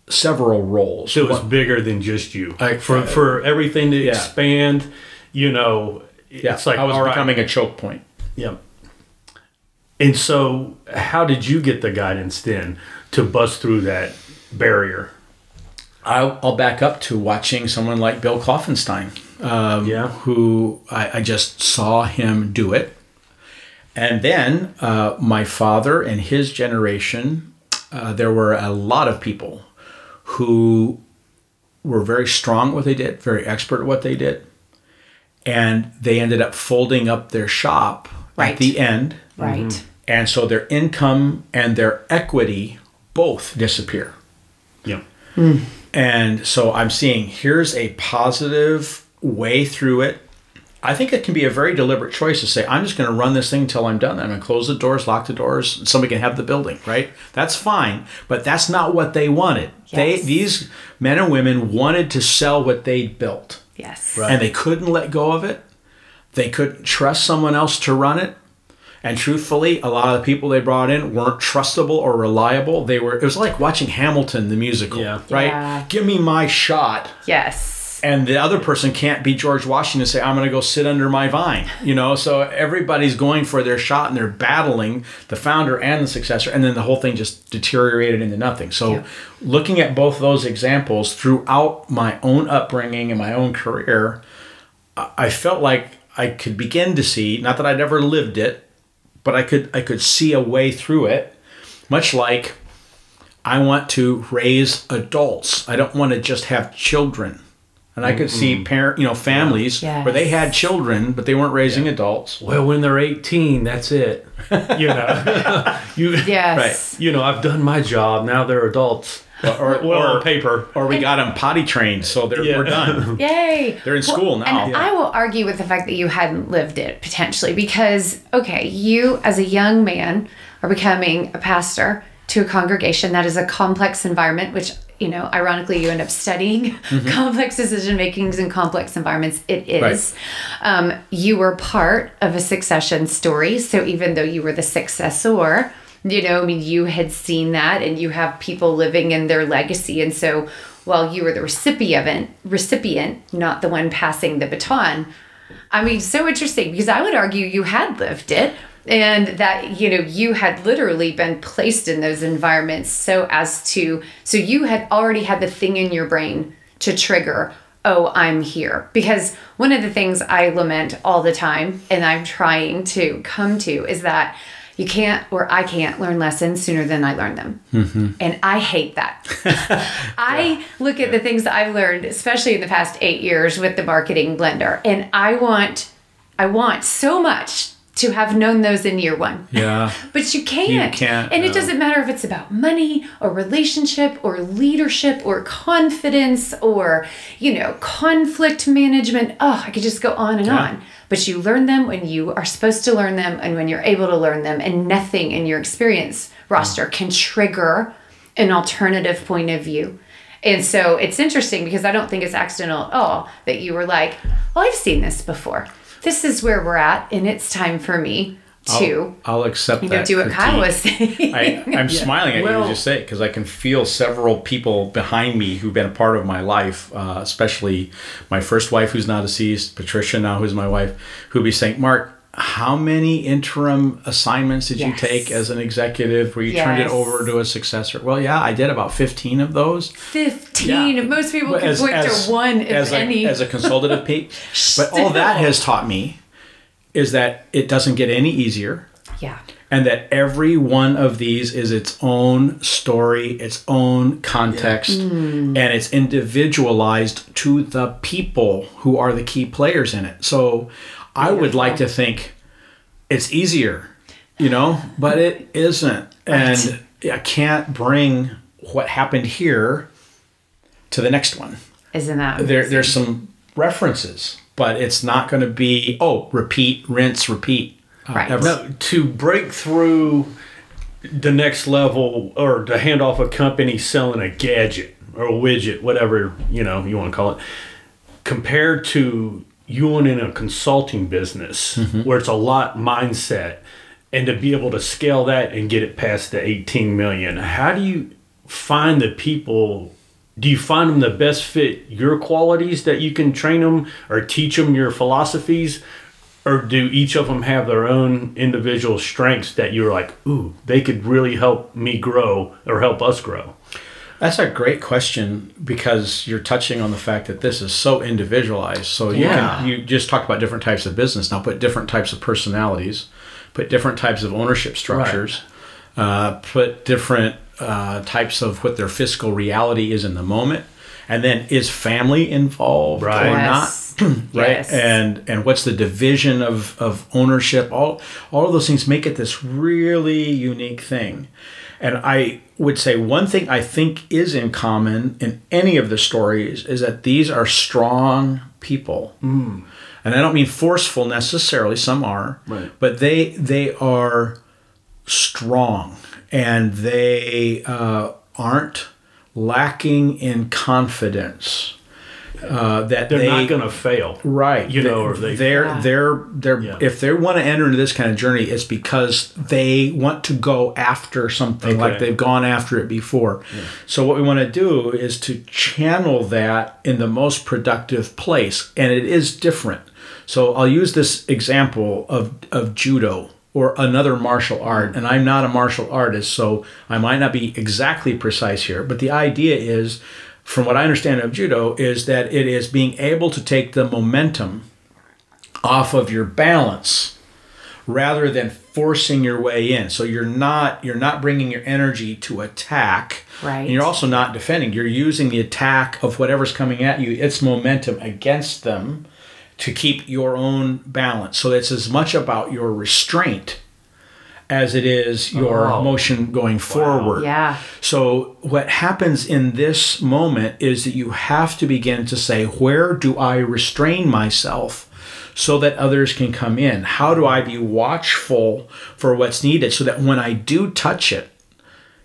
several roles. So it was bigger than just you. I, for, for everything to yeah. expand you know yeah, it's like i was becoming right. a choke point. Yep. And so how did you get the guidance then to bust through that barrier? I'll, I'll back up to watching someone like Bill Klopfenstein, um, yeah. who I, I, just saw him do it. And then uh, my father and his generation, uh, there were a lot of people who were very strong at what they did, very expert at what they did. And they ended up folding up their shop right. at the end. Right. Mm-hmm. And so their income and their equity both disappear. Yeah. Mm. And so I'm seeing here's a positive way through it. I think it can be a very deliberate choice to say, I'm just going to run this thing until I'm done. I'm going to close the doors, lock the doors, somebody can have the building, right? That's fine. But that's not what they wanted. Yes. They these men and women wanted to sell what they built. Yes. Right. And they couldn't let go of it. They couldn't trust someone else to run it. And truthfully, a lot of the people they brought in weren't trustable or reliable. They were. It was like watching Hamilton the musical, yeah. right? Yeah. Give me my shot. Yes. And the other person can't be George Washington and say, "I'm going to go sit under my vine," you know. So everybody's going for their shot and they're battling the founder and the successor, and then the whole thing just deteriorated into nothing. So, yeah. looking at both those examples throughout my own upbringing and my own career, I felt like I could begin to see, not that I'd ever lived it, but I could I could see a way through it, much like I want to raise adults. I don't want to just have children. And I could mm-hmm. see parent, you know, families yes. where they had children, but they weren't raising yeah. adults. Well, when they're 18, that's it. You know, you, yes. right. You know, I've done my job. Now they're adults or, or, well, or paper, or we got them potty trained, so they're yeah. we're done. Yay! They're in well, school now. And yeah. I will argue with the fact that you hadn't lived it potentially, because okay, you as a young man are becoming a pastor to a congregation that is a complex environment, which you know, ironically, you end up studying mm-hmm. complex decision makings in complex environments. It is. Right. Um, you were part of a succession story, so even though you were the successor you know, I mean, you had seen that and you have people living in their legacy. And so while you were the recipient, recipient, not the one passing the baton, I mean, so interesting because I would argue you had lived it and that you know you had literally been placed in those environments so as to so you had already had the thing in your brain to trigger oh, I'm here. Because one of the things I lament all the time and I'm trying to come to is that you can't or I can't learn lessons sooner than I learn them. Mm-hmm. And I hate that. I look at the things that I've learned, especially in the past eight years with the marketing blender, and I want I want so much to have known those in year one. Yeah. But you can't. can't, And no. it doesn't matter if it's about money or relationship or leadership or confidence or, you know, conflict management. Oh, I could just go on and Yeah. on. But you learn them when you are supposed to learn them and when you're able to learn them. And nothing in your experience roster mm. can trigger an alternative point of view. And so it's interesting because I don't think it's accidental at all that you were like, well, I've seen this before. This is where we're at, and it's time for me to I'll accept you know, that. do what Kyle was saying. I, I'm smiling at Well- you just say because I can feel several people behind me who've been a part of my life, uh, especially my first wife, who's now deceased, Patricia, now who's my wife, who'd be saying, "Mark, how many interim assignments did you take as an executive where you turned it over to a successor?" Well, yeah, I did about 15 of those. 15. Yeah. Most people can as- point as- to one, if as a, as a consultative piece. But all that has taught me is that it doesn't get any easier yeah. and that every one of these is its own story, its own context, mm. and it's individualized to the people who are the key players in it. So I would like to think it's easier, you know, but it isn't. And I can't bring what happened here to the next one. Isn't that There, amazing? there's some references, but it's not going to be, oh, repeat, rinse, repeat. uh, Right. ever. No, to break through the next level or to hand off a company selling a gadget or a widget, whatever you know you want to call it, compared to you owning a consulting business mm-hmm. where it's a lot mindset, and to be able to scale that and get it past the 18 million, how do you find the people? Do you find them the best fit your qualities that you can train them or teach them your philosophies? or do each of them have their own individual strengths that you're like, ooh, they could really help me grow or help us grow? That's a great question because you're touching on the fact that this is so individualized. So you Yeah. can you just talked about different types of business. Now put different types of personalities, put different types of ownership structures, uh, put different uh, types of what their fiscal reality is in the moment, and then is family involved Right. or Yes. not? right Yes. and and what's the division of of ownership all all of those things make it this really unique thing and i would say one thing i think is in common in any of the stories is that these are strong people. And i don't mean forceful necessarily some are Right. but they they are strong and they uh, aren't lacking in confidence uh, that They're they not going to fail. right You know, or they- they're Yeah. they're they're Yeah. if they want to enter into this kind of journey it's because they want to go after something like they've gone after it before so what we want to do is to channel that in the most productive place and it is different so i'll use this example of of judo or another martial art and i'm not a martial artist so i might not be exactly precise here but the idea is from what i understand of judo is that it is being able to take the momentum off of your balance rather than forcing your way in. So you're not you're not bringing your energy to attack. Right. and you're also not defending. You're using the attack of whatever's coming at you its momentum against them to keep your own balance. So it's as much about your restraint as it is your Oh. motion going forward Yeah. so, what happens in this moment is that you have to begin to say, Where do I restrain myself so that others can come in? How do I be watchful for what's needed so that when I do touch it,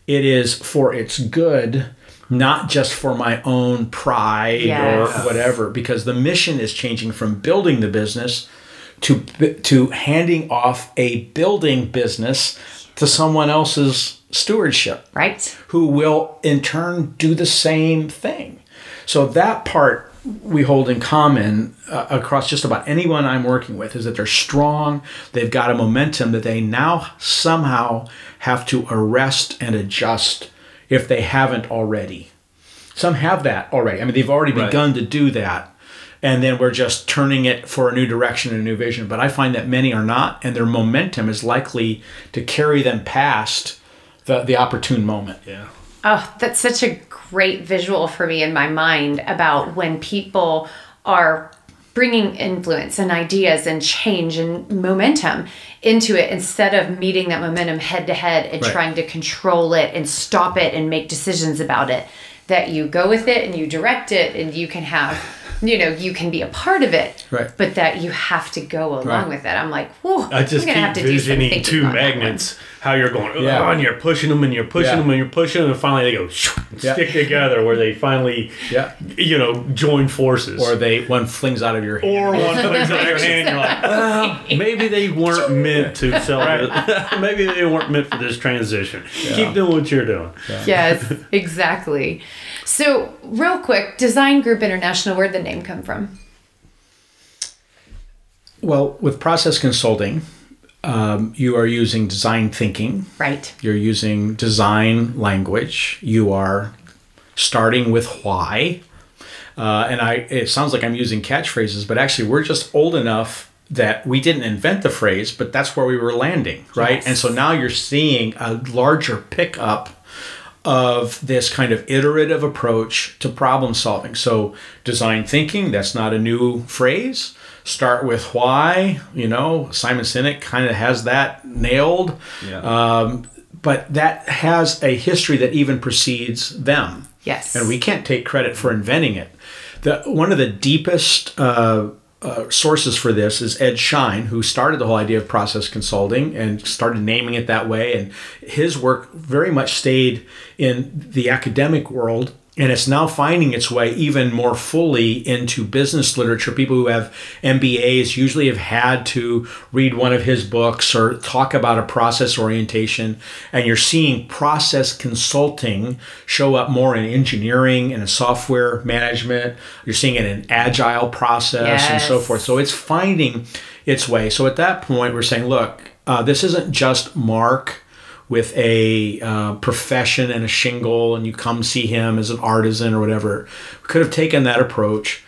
it is for its good, not just for my own pride Yes. or whatever? Because the mission is changing from building the business to to handing off a building business to someone else's stewardship Right. who will in turn do the same thing. So that part we hold in common uh, across just about anyone I'm working with is that they're strong, they've got a momentum that they now somehow have to arrest and adjust if they haven't already. Some have that already. I mean, they've already Right. begun to do that. And then we're just turning it for a new direction and a new vision. But I find that many are not, and their momentum is likely to carry them past the, the opportune moment. Yeah. Oh, that's such a great visual for me in my mind about when people are bringing influence and ideas and change and momentum into it instead of meeting that momentum head to head and Right. trying to control it and stop it and make decisions about it. That you go with it and you direct it and you can have, you know, you can be a part of it. Right. But that you have to go along Right. with it. I'm like, whoa, I just I'm gonna have keep to do some visioning thinking two on one. magnets, how you're going, oh, Yeah. and you're pushing them and you're pushing Yeah. them and you're pushing them, and finally they go shoo, Yeah. stick together where they finally, Yeah. you know, join forces. Or they one flings out of your hand. or one flings out of your hand, you're like, well, maybe they weren't meant to sell this. maybe they weren't meant for this transition. Keep doing what you're doing. yes, exactly. So, real quick, Design Group International, where'd the name come from? Well, with process consulting, um, you are using design thinking. Right. You're using design language. You are starting with why. Uh, and I, it sounds like I'm using catchphrases, but actually, we're just old enough that we didn't invent the phrase, but that's where we were landing, right? Yes. And so now you're seeing a larger pickup of this kind of iterative approach to problem solving. So, design thinking, that's not a new phrase. Start with why, you know, Simon Sinek kind of has that nailed. Yeah. Um, but that has a history that even precedes them. Yes. And we can't take credit for inventing it. The, one of the deepest uh, uh, sources for this is Ed Schein, who started the whole idea of process consulting and started naming it that way. And his work very much stayed in the academic world. And it's now finding its way even more fully into business literature. People who have MBAs usually have had to read one of his books or talk about a process orientation. And you're seeing process consulting show up more in engineering and in software management. You're seeing it in agile process and so forth. So it's finding its way. So at that point, we're saying, look, uh, this isn't just Mark with a uh, profession and a shingle, and you come see him as an artisan or whatever. We could have taken that approach.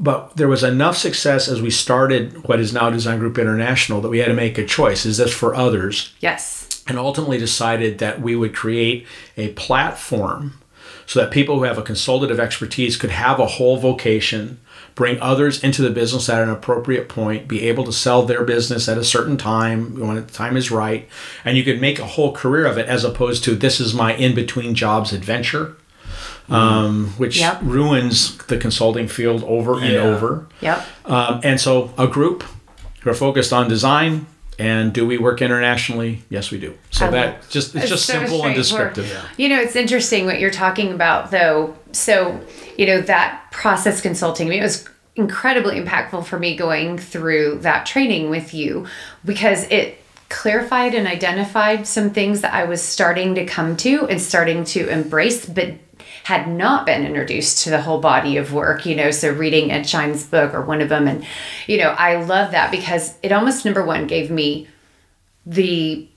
But there was enough success as we started what is now Design Group International that we had to make a choice. Is this for others? yes. and ultimately decided that we would create a platform so that people who have a consultative expertise could have a whole vocation, bring others into the business at an appropriate point, be able to sell their business at a certain time when the time is right, and you could make a whole career of it as opposed to this is my in between jobs adventure. Um, which Yep. ruins the consulting field over and over. Yep. Um, and so a group, we're focused on design. And do we work internationally? Yes, we do. So I that just it's It's just so simple and straightforward. descriptive. You know, it's interesting what you're talking about, though. So, you know, that process consulting, I mean, it was incredibly impactful for me going through that training with you because it clarified and identified some things that I was starting to come to and starting to embrace, but had not been introduced to the whole body of work, you know. So, reading Ed Schein's book or one of them, and, you know, I love that because it almost, number one, gave me the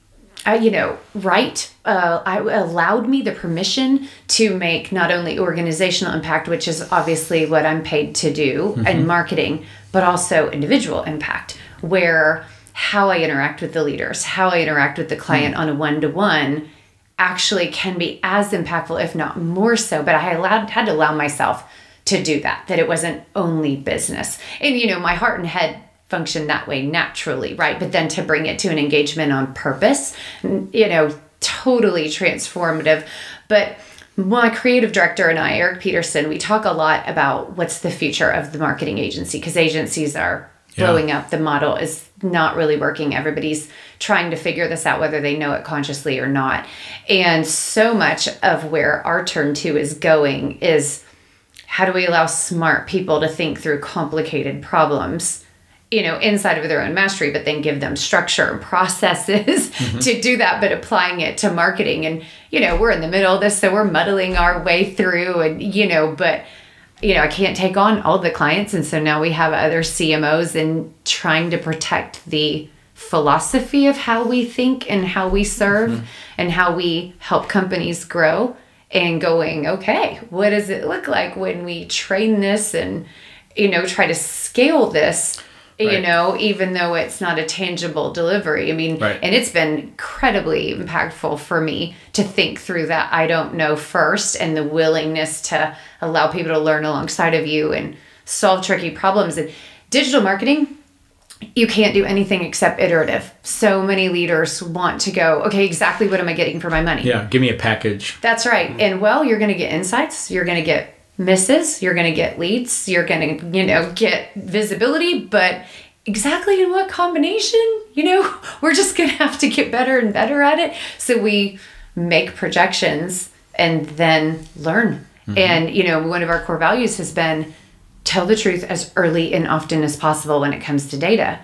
uh, you know right uh, I allowed me the permission to make not only organizational impact which is obviously what i'm paid to do and marketing but also individual impact where how i interact with the leaders how i interact with the client on a one-to-one actually can be as impactful if not more so but i allowed had to allow myself to do that that it wasn't only business and you know my heart and head function that way naturally, right? But then to bring it to an engagement on purpose, you know, totally transformative. But my creative director and I, Eric Peterson, we talk a lot about what's the future of the marketing agency because agencies are Yeah. blowing up. The model is not really working. Everybody's trying to figure this out, whether they know it consciously or not. And so much of where our turn to is going is how do we allow smart people to think through complicated problems you know inside of their own mastery but then give them structure and processes mm-hmm. to do that but applying it to marketing and you know we're in the middle of this so we're muddling our way through and you know but you know i can't take on all the clients and so now we have other cmos and trying to protect the philosophy of how we think and how we serve mm-hmm. and how we help companies grow and going, okay, what does it look like when we train this and, you know, try to scale this? You Right. know, even though it's not a tangible delivery. I mean, Right. and it's been incredibly impactful for me to think through that I don't know first and the willingness to allow people to learn alongside of you and solve tricky problems. And digital marketing, you can't do anything except iterative. So many leaders want to go, okay, exactly what am I getting for my money? Yeah, give me a package. That's right. And well, you're going to get insights, you're going to get misses, you're going to get leads, you're going to, you know, get visibility, but exactly in what combination, you know, we're just going to have to get better and better at it. So we make projections and then learn. Mm-hmm. And, you know, one of our core values has been tell the truth as early and often as possible when it comes to data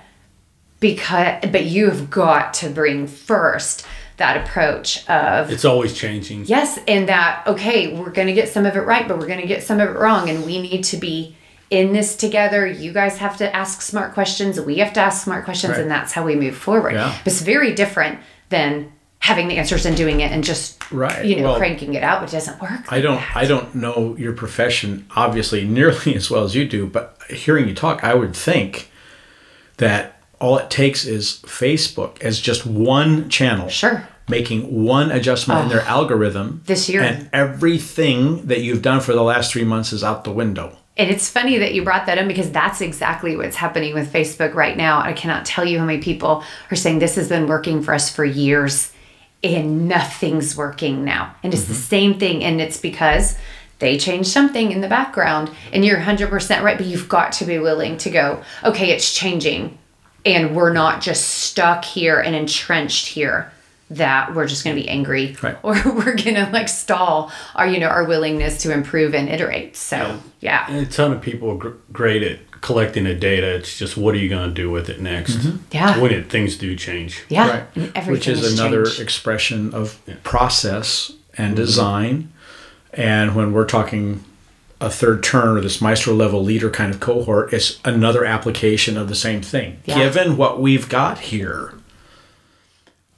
because but you have got to bring first that approach of It's always changing. yes and that okay we're going to get some of it right but we're going to get some of it wrong and we need to be in this together you guys have to ask smart questions we have to ask smart questions Right. and that's how we move forward Yeah. but it's very different than having the answers and doing it and just Right. you know Well, cranking it out it doesn't work I don't that. I don't know your profession obviously nearly as well as you do, but hearing you talk, I would think that all it takes is Facebook as just one channel. Sure. Making one adjustment in their algorithm. This year. And everything that you've done for the last three months is out the window. And it's funny that you brought that in because that's exactly what's happening with Facebook right now. I cannot tell you how many people are saying this has been working for us for years and nothing's working now. And it's the mm-hmm. same thing. And it's because they changed something in the background. And you're 100% right, but you've got to be willing to go, okay, it's changing. And we're not just stuck here and entrenched here that we're just going to be angry Right. or we're going to like stall our you know our willingness to improve and iterate so yeah And a ton of people are great at collecting the data. It's just what are you going to do with it next? Mm-hmm. Yeah. When it, things do change. Yeah, right. and everything Which is another changed. expression of process and mm-hmm. design. And when we're talking a third turn or this maestro level leader kind of cohort, is another application of the same thing. Yeah. Given what we've got here,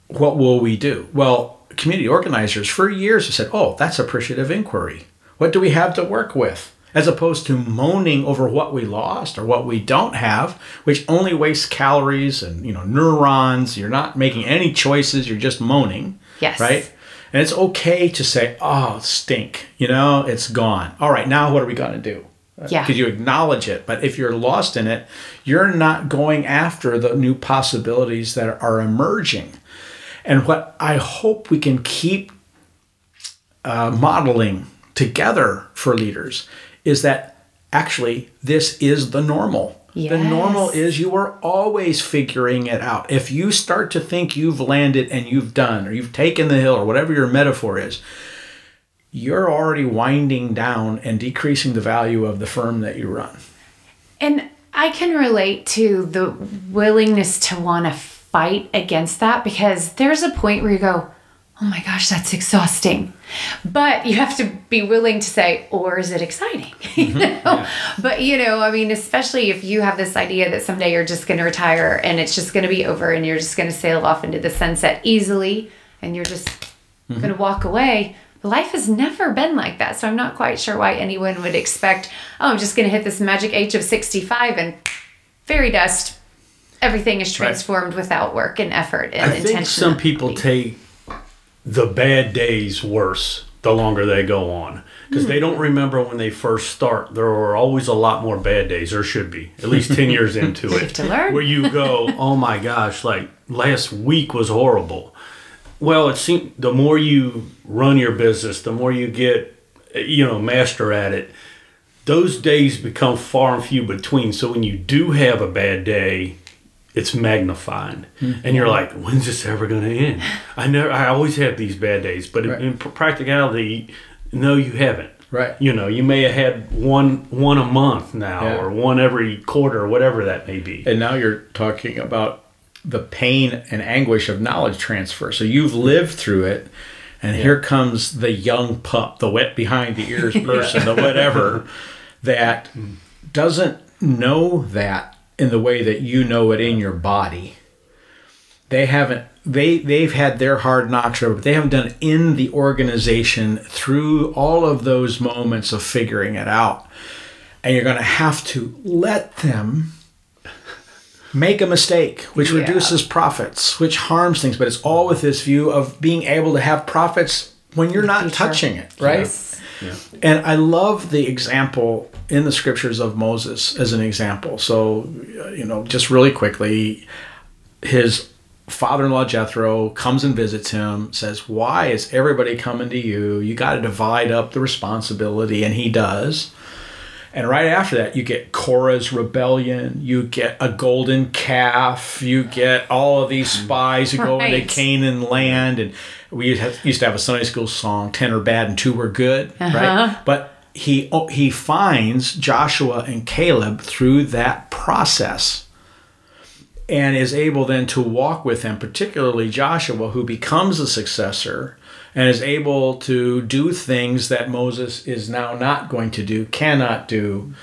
what will we do? Well, community organizers for years have said, oh, that's appreciative inquiry. What do we have to work with? As opposed to moaning over what we lost or what we don't have, which only wastes calories and you know neurons. You're not making any choices. You're just moaning. Yes. Right. And it's okay to say, "Oh, stink," you know, it's gone. All right, now what are we going to do? Yeah. Because you acknowledge it. But if you're lost in it, you're not going after the new possibilities that are emerging. And what I hope we can keep uh, modeling together for leaders is that actually this is the normal. The normal is you are always figuring it out. If you start to think you've landed and you've done, or you've taken the hill, or whatever your metaphor is, you're already winding down and decreasing the value of the firm that you run. And I can relate to the willingness to want to fight against that because there's a point where you go, oh my gosh, that's exhausting. But you have to be willing to say, or is it exciting? you mm-hmm. know? But, you know, I mean, especially if you have this idea that someday you're just going to retire and it's just going to be over and you're just going to sail off into the sunset easily and you're just mm-hmm. going to walk away. Life has never been like that. So I'm not quite sure why anyone would expect, oh, I'm just going to hit this magic age of 65 and fairy dust. Everything is transformed without work and effort and I intention. think some people take the bad days worse the longer they go on because they don't hmm. remember when they first start. There are always a lot more bad days, or should be at least ten years into it, to learn. where you go, "Oh my gosh!" Like last week was horrible. Well, it seems the more you run your business, the more you get, you know, master at it. Those days become far and few between. So when you do have a bad day, it's magnified, and mm-hmm. you're like, "When's this ever going to end?" I never, I always have these bad days, but Right. in pr- practicality, no, you haven't. Right. You know, you may have had one one a month now, Yeah. or one every quarter, or whatever that may be. And now you're talking about the pain and anguish of knowledge transfer. So you've lived through it, and here comes the young pup, the wet behind the ears person, the whatever, that mm. doesn't know that in the way that you know it in your body. They haven't they they've had their hard knocks over, but they haven't done it in the organization through all of those moments of figuring it out. And you're going to have to let them make a mistake, which Yeah. reduces profits, which harms things, but it's all with this view of being able to have profits when you're not touching it, right? Yes. And I love the example in the scriptures of Moses as an example. So, uh, you know, just really quickly, his father in law Jethro comes and visits him, says, Why is everybody coming to you? You got to divide up the responsibility. And he does. And right after that, you get Korah's rebellion. You get a golden calf. You get all of these spies who go into Canaan land. And we used to have- used to have a Sunday school song, 10 are bad and 2 were good, right? But he, oh, he finds Joshua and Caleb through that process and is able then to walk with them, particularly Joshua, who becomes a successor and is able to do things that Moses is now not going to do, cannot do.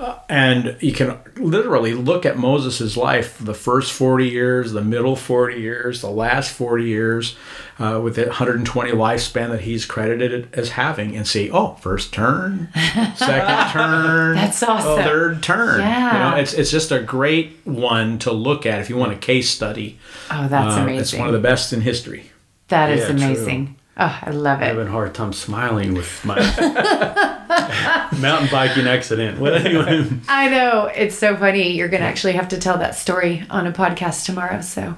Uh, and you can literally look at Moses' life the first 40 years, the middle 40 years, the last 40 years, uh, with the 120 lifespan that he's credited as having, and see, oh, first turn, second turn, That's awesome. third turn. Yeah. You know, it's, it's just a great one to look at if you want a case study. Oh, that's Uh, amazing. It's one of the best in history. that is Yeah, true. Oh, I love it. having a hard time smiling with my mountain biking accident. Well, anyway, I know. It's so funny. You're going to actually have to tell that story on a podcast tomorrow. So,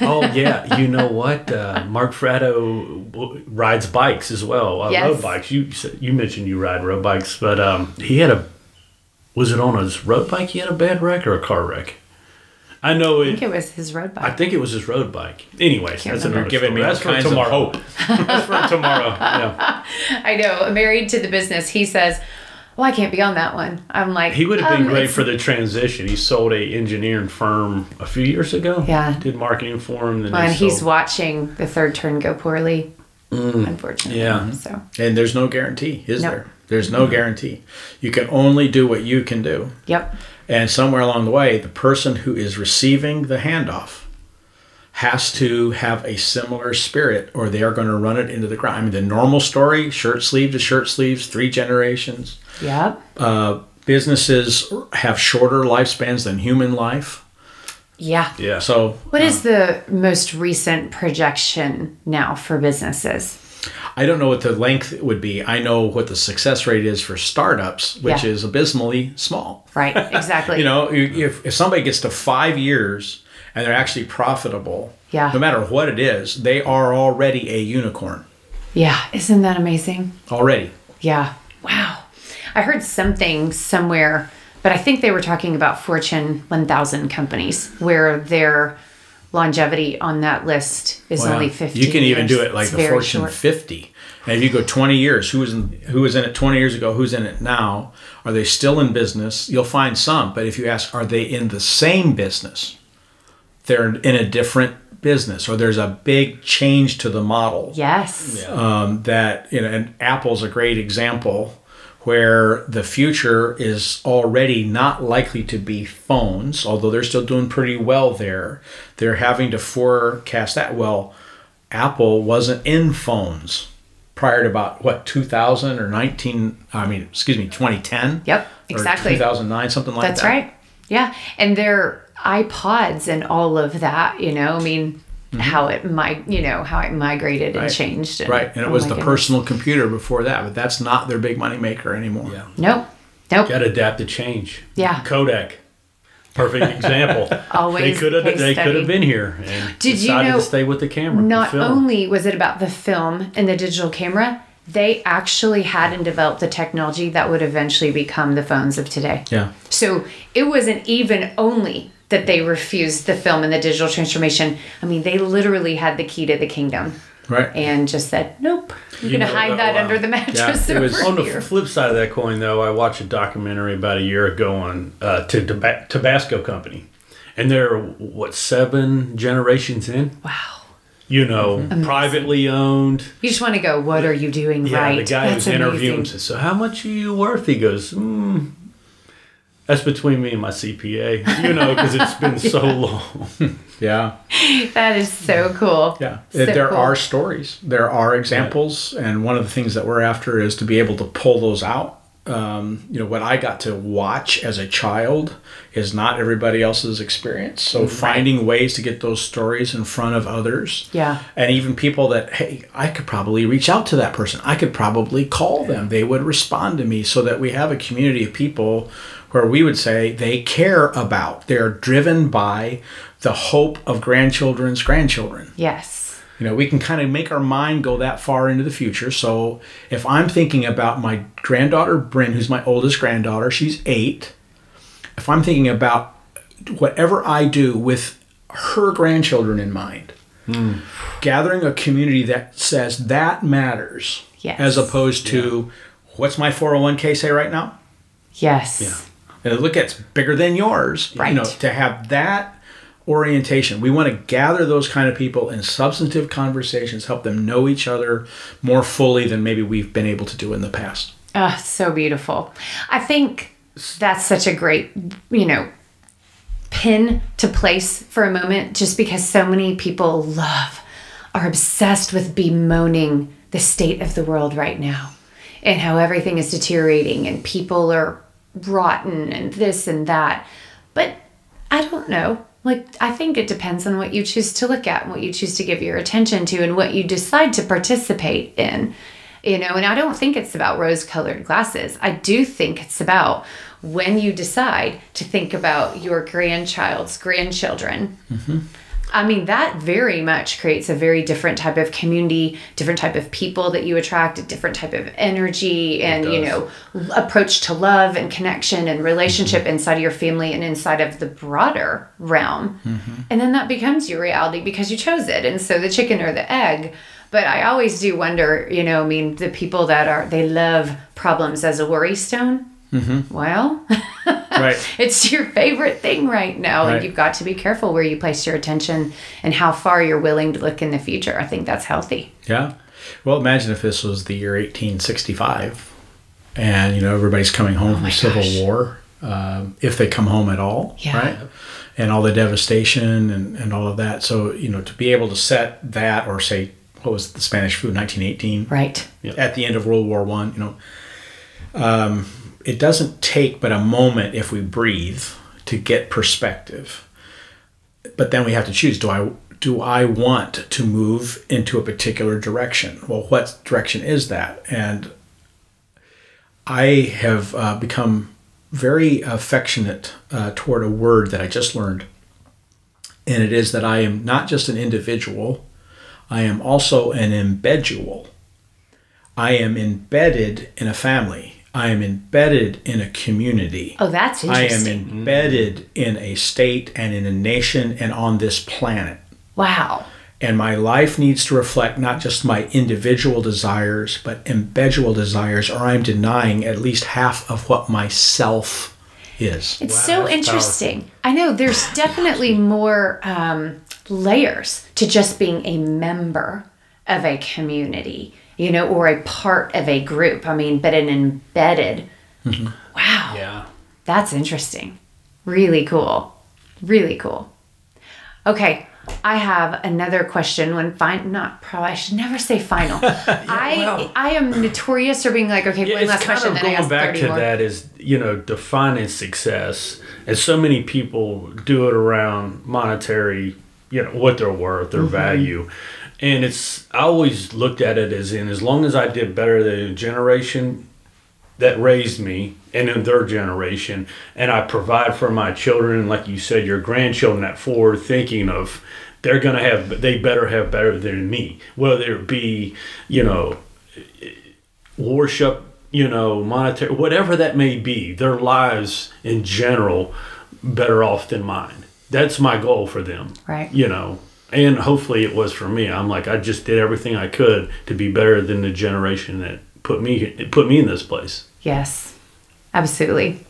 oh yeah, you know what? Uh, Mark Fratto w- rides bikes as well, uh, Yes. road bikes. You you mentioned you ride road bikes, but um, he had a was it on his road bike? He had a bad wreck or a car wreck? I know I think it was his road bike. I think it was his road bike. Anyways, that's remember. another Giving story. me That's all for kinds of tomorrow. hope. That's for tomorrow. Yeah. I know. Married to the business, he says, Well, I can't be on that one. I'm like, He would have been um, great for the transition. He sold a engineering firm a few years ago. Yeah. did marketing for him. Then Well, they and he's watching the third turn go poorly, unfortunately. Yeah. So, And there's no guarantee, is Nope. there? There's no guarantee. You can only do what you can do. yep. And somewhere along the way, the person who is receiving the handoff has to have a similar spirit or they are going to run it into the ground. I mean, the normal story shirt sleeve to shirt sleeves, three generations. Yep. Uh, businesses have shorter lifespans than human life. Yeah. yeah. So What is the most recent projection now for businesses? I don't know what the length would be. I know what the success rate is for startups, which Yeah. is abysmally small. Right. Exactly. You know, if, if somebody gets to five years and they're actually profitable, Yeah. no matter what it is, they are already a unicorn. yeah. Isn't that amazing? Already. Yeah. Wow. I heard something somewhere, but I think they were talking about Fortune 1000 companies where their longevity on that list is Well, only 50 You can even do it like It's the Fortune short. 50. And if you go 20 years, who was in who was in it 20 years ago, who's in it now? Are they still in business? You'll find some, but if you ask, are they in the same business? They're in a different business, or there's a big change to the model. Yes. um, that you know, and Apple's a great example where the future is already not likely to be phones, although they're still doing pretty well there. They're having to forecast that. Well, Apple wasn't in phones prior to about what 2000 or 19. I mean, excuse me, 2010. Yep, exactly. 2009, something like That's that. That's right. Yeah. And their iPods and all of that, you know, I mean, how it might, you know, how it migrated and Mm-hmm. Right. changed. And, Right, and it oh was the goodness. personal computer before that, but that's not their big money maker anymore. Yeah. Nope. Nope. Got to adapt to change. Yeah. Kodak. Perfect example. Always they could have case they could have been here and Did you decided know- to stay with the camera. Not film. only was it about the film and the digital camera, they actually had and developed the technology that would eventually become the phones of today. Yeah. So it wasn't even only that they refused the film and the digital transformation. I mean, they literally had the key to the kingdom Right. and just said, nope, you're You going to hide uh, that under the mattress it was- over On the flip side of that coin, though, I watched a documentary about a year ago on uh, to Taba- Tabasco Company, and they're what seven generations in. wow. You know, privately owned. You just want to go, what are you doing Yeah, right? the guy That's who's interviewing amazing. says, "So how much are you worth?" He goes, mm, That's between me and my CPA, you know, because it's been so long. Yeah. That is so cool. Yeah. So there cool. are stories, there are examples, and one of the things that we're after is to be able to pull those out. Um, you know, what I got to watch as a child is not everybody else's experience. So finding ways to get those stories in front of others. Yeah. And even people that, hey, I could probably reach out to that person. I could probably call them. They would respond to me so that we have a community of people where we would say they care about, they're driven by the hope of grandchildren's grandchildren. Yes. You know, we can kind of make our mind go that far into the future. So if I'm thinking about my granddaughter, Bryn, who's my oldest granddaughter, she's eight. If I'm thinking about whatever I do with her grandchildren in mind, hmm. gathering a community that says that matters, Yes. as opposed to what's my 401k say right now? Yes. And look, it's bigger than yours. Right. You know, to have that orientation, we want to gather those kind of people in substantive conversations, help them know each other more fully than maybe we've been able to do in the past. Oh, so beautiful. I think that's such a great, you know, pin to place for a moment just because so many people love, are obsessed with bemoaning the state of the world right now and how everything is deteriorating and people are rotten and this and that. But I don't know. Like, I think it depends on what you choose to look at and what you choose to give your attention to and what you decide to participate in. You know, and I don't think it's about rose colored glasses. I do think it's about when you decide to think about your grandchild's grandchildren. Mm-hmm. I mean, that very much creates a very different type of community, different type of people that you attract, a different type of energy and, you know, approach to love and connection and relationship mm-hmm. inside of your family and inside of the broader realm. Mm-hmm. And then that becomes your reality because you chose it. And so the chicken or the egg. But I always do wonder, you know, I mean, the people that are, they love problems as a worry stone. Well, Right. it's your favorite thing right now Right. and you've got to be careful where you place your attention and how far you're willing to look in the future i think that's healthy Yeah. Well, imagine if this was the year 1865 and, you know, everybody's coming home from Oh my Civil gosh. War, um, if they come home at all, Yeah. right? And all the devastation and, and all of that. So, you know, to be able to set that or say, what was the Spanish flu, 1918? right at the end of World War One. You know, um, it doesn't take but a moment if we breathe to get perspective. But then we have to choose: do I do I want to move into a particular direction? Well, what direction is that? And I have uh, become very affectionate uh, toward a word that I just learned, and it is that I am not just an individual, I am also an embedual. I am embedded in a family. I am embedded in a community. oh that's interesting. I am interesting embedded in a state and in a nation and on this planet. wow And my life needs to reflect not just my individual desires, but embedual desires, or I'm denying at least half of what myself is. it's Wow, so that's interesting i know there's definitely more um, layers to just being a member of a community you know or a part of a group i mean but an embedded wow Yeah. That's interesting. Really cool. Really cool. Okay, I have another question. When fine, not probably. I should never say final. I well. I am notorious for being like, okay, Yeah, one it's last kind question, of then I going ask back thirty to more. that is you know defining success, and so many people do it around monetary, you know what they're worth, their Mm-hmm. value, and it's I always looked at it as in as long as I did better than a generation that raised me and in their generation, and I provide for my children, like you said, your grandchildren, that forward thinking of they're gonna have they better have better than me, whether it be you know worship, you know, monetary, whatever that may be, their lives in general better off than mine. That's my goal for them. Right. You know, and hopefully it was for me. I'm like I just did everything I could to be better than the generation that put me put me in this place. Yes, absolutely.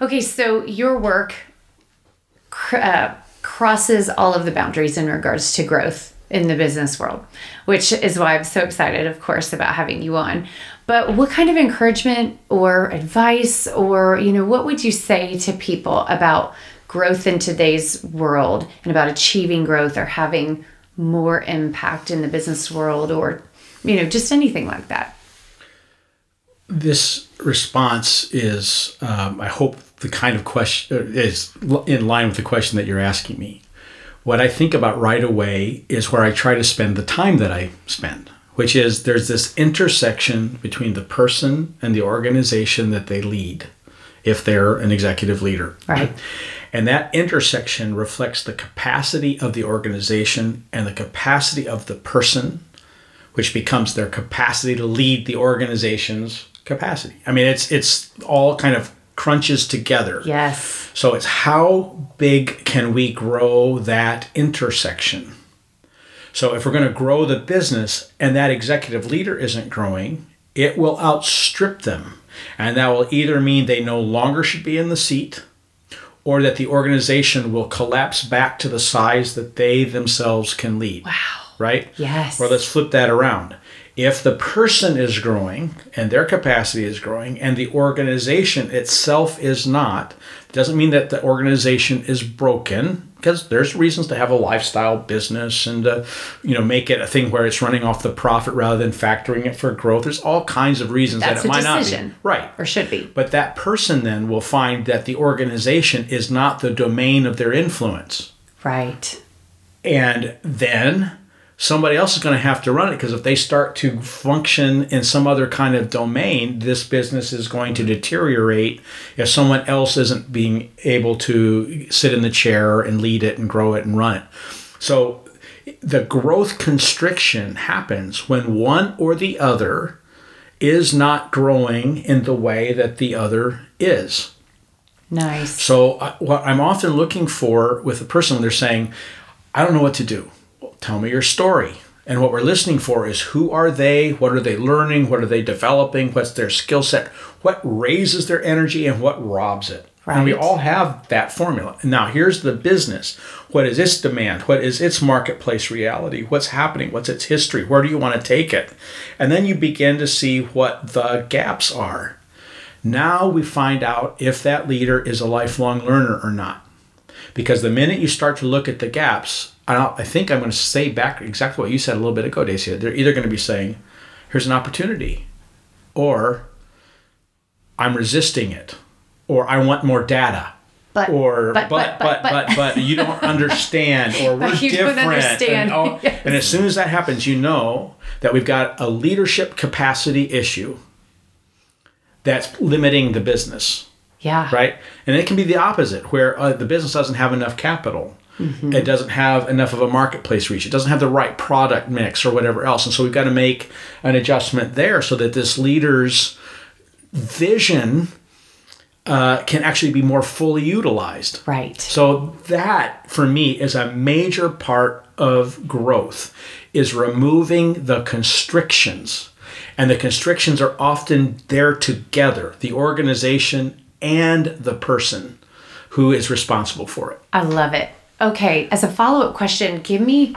Okay, so your work cr- uh, crosses all of the boundaries in regards to growth in the business world, which is why I'm so excited, of course, about having you on. But what kind of encouragement or advice, or, you know, what would you say to people about growth in today's world and about achieving growth or having more impact in the business world or, you know, just anything like that? This response is, um, I hope, the kind of question is in line with the question that you're asking me. What I think about right away is where I try to spend the time that I spend, which is there's this intersection between the person and the organization that they lead, if they're an executive leader. Right. And that intersection reflects the capacity of the organization and the capacity of the person, which becomes their capacity to lead the organization's capacity. I mean, it's it's all kind of crunches together. Yes. So it's how big can we grow that intersection? So if we're going to grow the business and that executive leader isn't growing, it will outstrip them. And that will either mean they no longer should be in the seat or that the organization will collapse back to the size that they themselves can lead. Wow. Right? Yes. Or let's flip that around if the person is growing and their capacity is growing and the organization itself is not doesn't mean that the organization is broken because there's reasons to have a lifestyle business and to, you know make it a thing where it's running off the profit rather than factoring it for growth there's all kinds of reasons That's that it might decision. not be right Or should be. but that person then will find that the organization is not the domain of their influence Right. and then somebody else is going to have to run it because if they start to function in some other kind of domain, this business is going to deteriorate if someone else isn't being able to sit in the chair and lead it and grow it and run it. So the growth constriction happens when one or the other is not growing in the way that the other is. Nice. So uh, what I'm often looking for with a person when they're saying, I don't know what to do. Tell me your story. And what we're listening for is who are they? What are they learning? What are they developing? What's their skill set? What raises their energy and what robs it? And we all have that formula. Now, here's the business. What is its demand? What is its marketplace reality? What's happening? What's its history? Where do you want to take it? And then you begin to see what the gaps are. Now we find out if that leader is a lifelong learner or not. Because the minute you start to look at the gaps, I, I think I'm going to say back exactly what you said a little bit ago, Dacia. They're either going to be saying, here's an opportunity, or I'm resisting it, or I want more data. But- or but- but but- but but- but, you don't understand or we're But you don't different understand. And, Yes. and as soon as that happens you know that we've got a leadership capacity issue that's limiting the business Yeah. right? And it can be the opposite, where uh, the business doesn't have enough capital. It doesn't have enough of a marketplace reach. It doesn't have the right product mix or whatever else. And so we've got to make an adjustment there so that this leader's vision uh, can actually be more fully utilized. Right. So that for me is a major part of growth is removing the constrictions. And the constrictions are often there together, the organization and the person who is responsible for it. I love it. Okay, as a follow up question, give me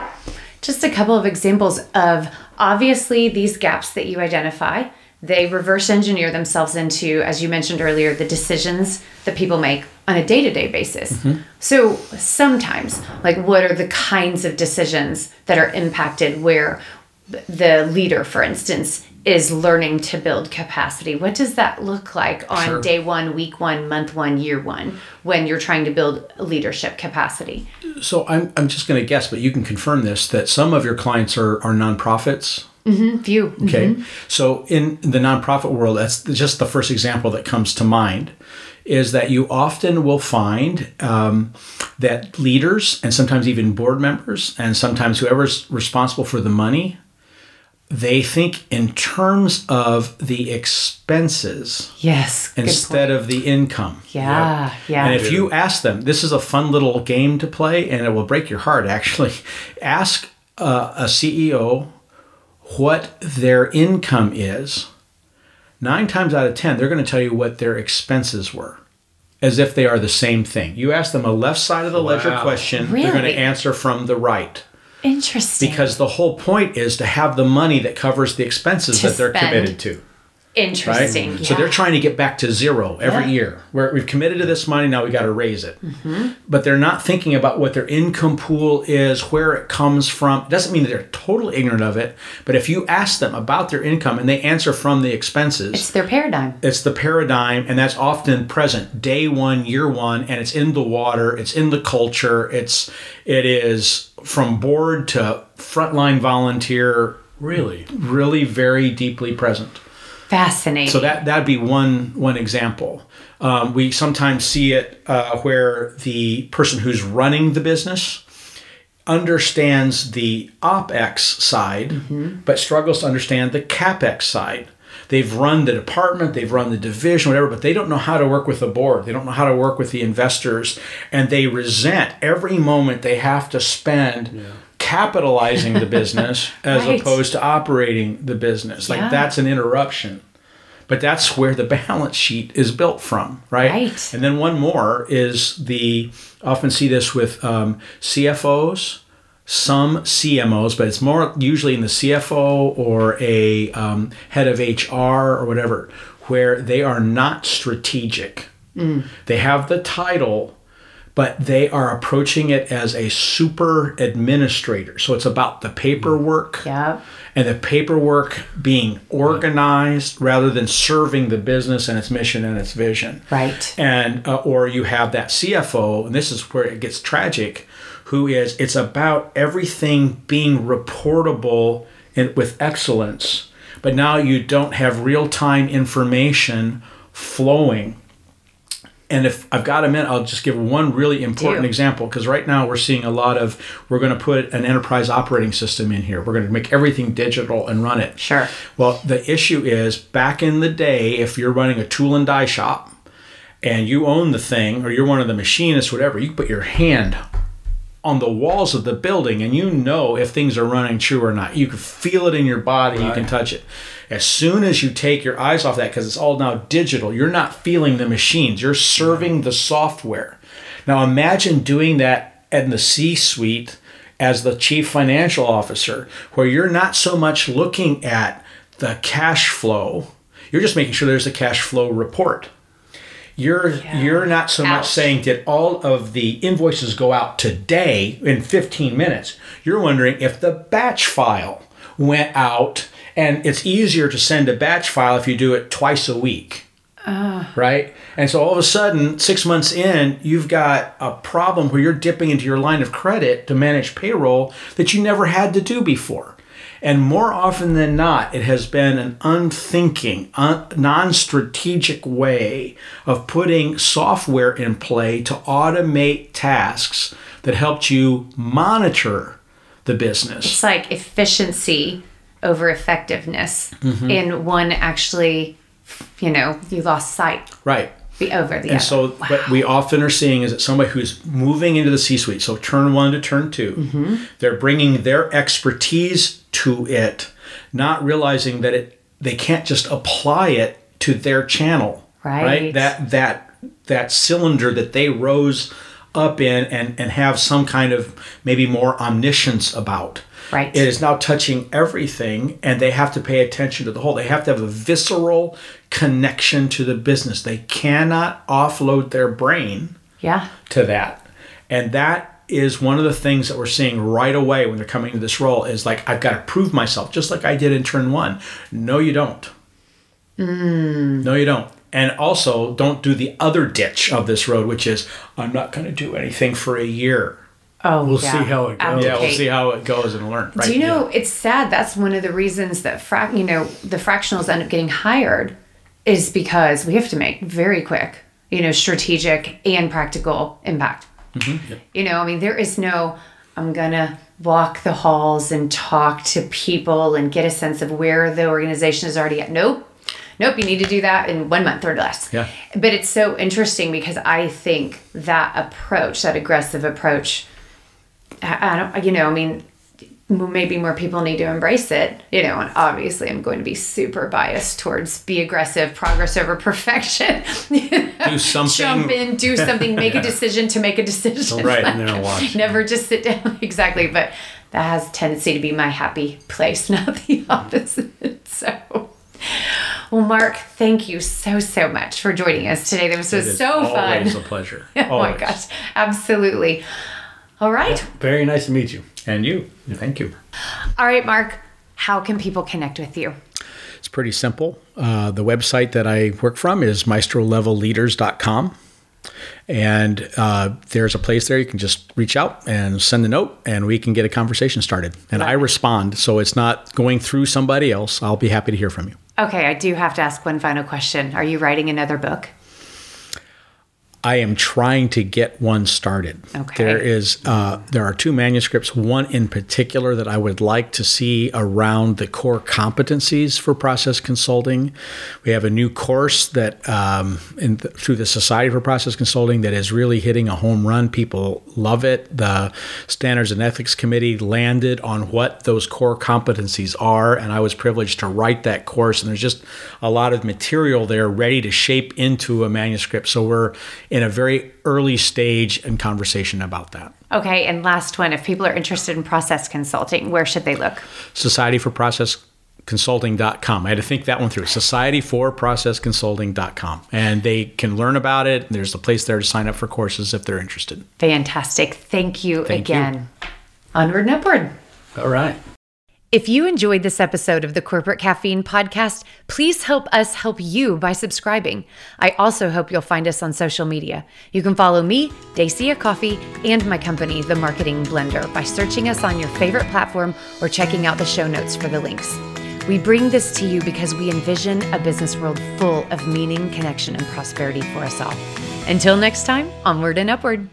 just a couple of examples of obviously these gaps that you identify. They reverse engineer themselves into, as you mentioned earlier, the decisions that people make on a day to day basis. Mm-hmm. So sometimes, like, what are the kinds of decisions that are impacted where the leader, for instance, is learning to build capacity. What does that look like on Sure. day one, week one, month one, year one, when you're trying to build leadership capacity? So I'm, I'm just going to guess, but you can confirm this that some of your clients are, are nonprofits. View. Okay. So in the nonprofit world, that's just the first example that comes to mind is that you often will find um, that leaders and sometimes even board members and sometimes whoever's responsible for the money they think in terms of the expenses Yes. instead of the income. Yeah. Yeah. And if you ask them, this is a fun little game to play, and it will break your heart. Actually, ask uh, a CEO what their income is. Nine times out of ten, they're going to tell you what their expenses were, as if they are the same thing. You ask them a left side of the ledger Wow. question, they're going to answer from the right. Interesting. because the whole point is to have the money that covers the expenses To that they're spend. committed to. Right? Interesting. So they're trying to get back to zero every Yeah. year. Where we've committed to this money, now we got to raise it. Mm-hmm. But they're not thinking about what their income pool is, where it comes from. It doesn't mean that they're totally ignorant of it. But if you ask them about their income and they answer from the expenses, It's their paradigm. it's the paradigm and that's often present day one year one and it's in the water it's in the culture it's it is from board to frontline volunteer Really? really very deeply present Fascinating. so that that'd be one one example. Um, we sometimes see it uh, where the person who's running the business understands the opex side but struggles to understand the capex side. They've run the department they've run the division whatever but they don't know how to work with the board. They don't know how to work with the investors and they resent every moment they have to spend capitalizing the business as Right. opposed to operating the business like Yeah. that's an interruption but that's where the balance sheet is built from right, Right. and then one more is the often see this with um, cfos some cmos but it's more usually in the cfo or a um, head of hr or whatever where they are not strategic they have the title but they are approaching it as a super administrator so it's about the paperwork Yep. and the paperwork being organized rather than serving the business and its mission and its vision. Right. And uh, or you have that CFO, and this is where it gets tragic, who is it's about everything being reportable and with excellence, but now you don't have real time information flowing. And if I've got a minute, I'll just give one really important example because right now we're seeing a lot of we're going to put an enterprise operating system in here. We're going to make everything digital and run it. Sure. Well, the issue is back in the day, if you're running a tool and die shop and you own the thing or you're one of the machinists, whatever, you put your hand on the walls of the building and you know if things are running true or not. You can feel it in your body, you can touch it. As soon as you take your eyes off that, because it's all now digital, you're not feeling the machines, you're serving the software. Now imagine doing that in the C suite as the chief financial officer, where you're not so much looking at the cash flow, you're just making sure there's a cash flow report you're you're not so much saying did all of the invoices go out today in 15 minutes. You're wondering if the batch file went out and it's easier to send a batch file if you do it twice a week. Right? And so all of a sudden six months in you've got a problem where you're dipping into your line of credit to manage payroll that you never had to do before and more often than not, it has been an unthinking, un- non strategic way of putting software in play to automate tasks that helped you monitor the business. It's like efficiency over effectiveness. Mm-hmm. And one actually, you know, you lost sight. Right. Be over the And other. so, what we often are seeing is that somebody who's moving into the C suite, so turn one to turn 2 Mm-hmm. they're bringing their expertise to it, not realizing that it they can't just apply it to their channel. Right. That that that cylinder that they rose up in and and have some kind of maybe more omniscience about. Right. It is now touching everything, and they have to pay attention to the whole. They have to have a visceral connection to the business. They cannot offload their brain yeah. to that. And that is one of the things that we're seeing right away when they're coming to this role is like, I've got to prove myself, just like I did in turn one. No, you don't. Mm. No, you don't. And also, don't do the other ditch of this road, which is, I'm not going to do anything for a year. Oh, We'll yeah. see how it goes. Yeah, we'll see how it goes and learn. Right? Do you know it's sad? That's one of the reasons that frac, you know, the fractionals end up getting hired, is because we have to make very quick, you know, strategic and practical impact. Mm-hmm, you know, I mean, there is no. I'm gonna walk the halls and talk to people and get a sense of where the organization is already at. Nope. Nope, you need to do that in one month or less. Yeah. But it's so interesting because I think that approach, that aggressive approach, I don't, you know, I mean, maybe more people need to embrace it, you know, and obviously I'm going to be super biased towards be aggressive, progress over perfection. Do something. Jump in, do something, make a decision to make a decision. Right, and then watch. Never just sit down. exactly. But that has tendency to be my happy place, not the opposite. So, well, Mark, thank you so, so much for joining us today. This was It is so fun. Always a pleasure. oh my gosh, absolutely. All right. Very nice to meet you. And you. Thank you. All right, Mark, how can people connect with you? It's pretty simple. Uh, the website that I work from is maestrolevelleaders.com. And uh, there's a place there you can just reach out and send a note, and we can get a conversation started. And I respond, so it's not going through somebody else. I'll be happy to hear from you. Okay, I do have to ask one final question. Are you writing another book? I am trying to get one started. Okay. There is uh, there are two manuscripts. One in particular that I would like to see around the core competencies for process consulting. We have a new course that um, in th- through the Society for Process Consulting that is really hitting a home run. People love it. The Standards and Ethics Committee landed on what those core competencies are, and I was privileged to write that course. And there's just a lot of material there ready to shape into a manuscript. So we're in a very early stage in conversation about that. Okay, and last one if people are interested in process consulting, where should they look? Society for Process consulting.com. I had to think that one through. Society for Process consulting.com. And they can learn about it. There's a place there to sign up for courses if they're interested. Fantastic. Thank you Thank you. again. Onward and upward. All right. If you enjoyed this episode of the Corporate Caffeine Podcast, please help us help you by subscribing. I also hope you'll find us on social media. You can follow me, Dacia Coffey, and my company, The Marketing Blender, by searching us on your favorite platform or checking out the show notes for the links. We bring this to you because we envision a business world full of meaning, connection, and prosperity for us all. Until next time, onward and upward.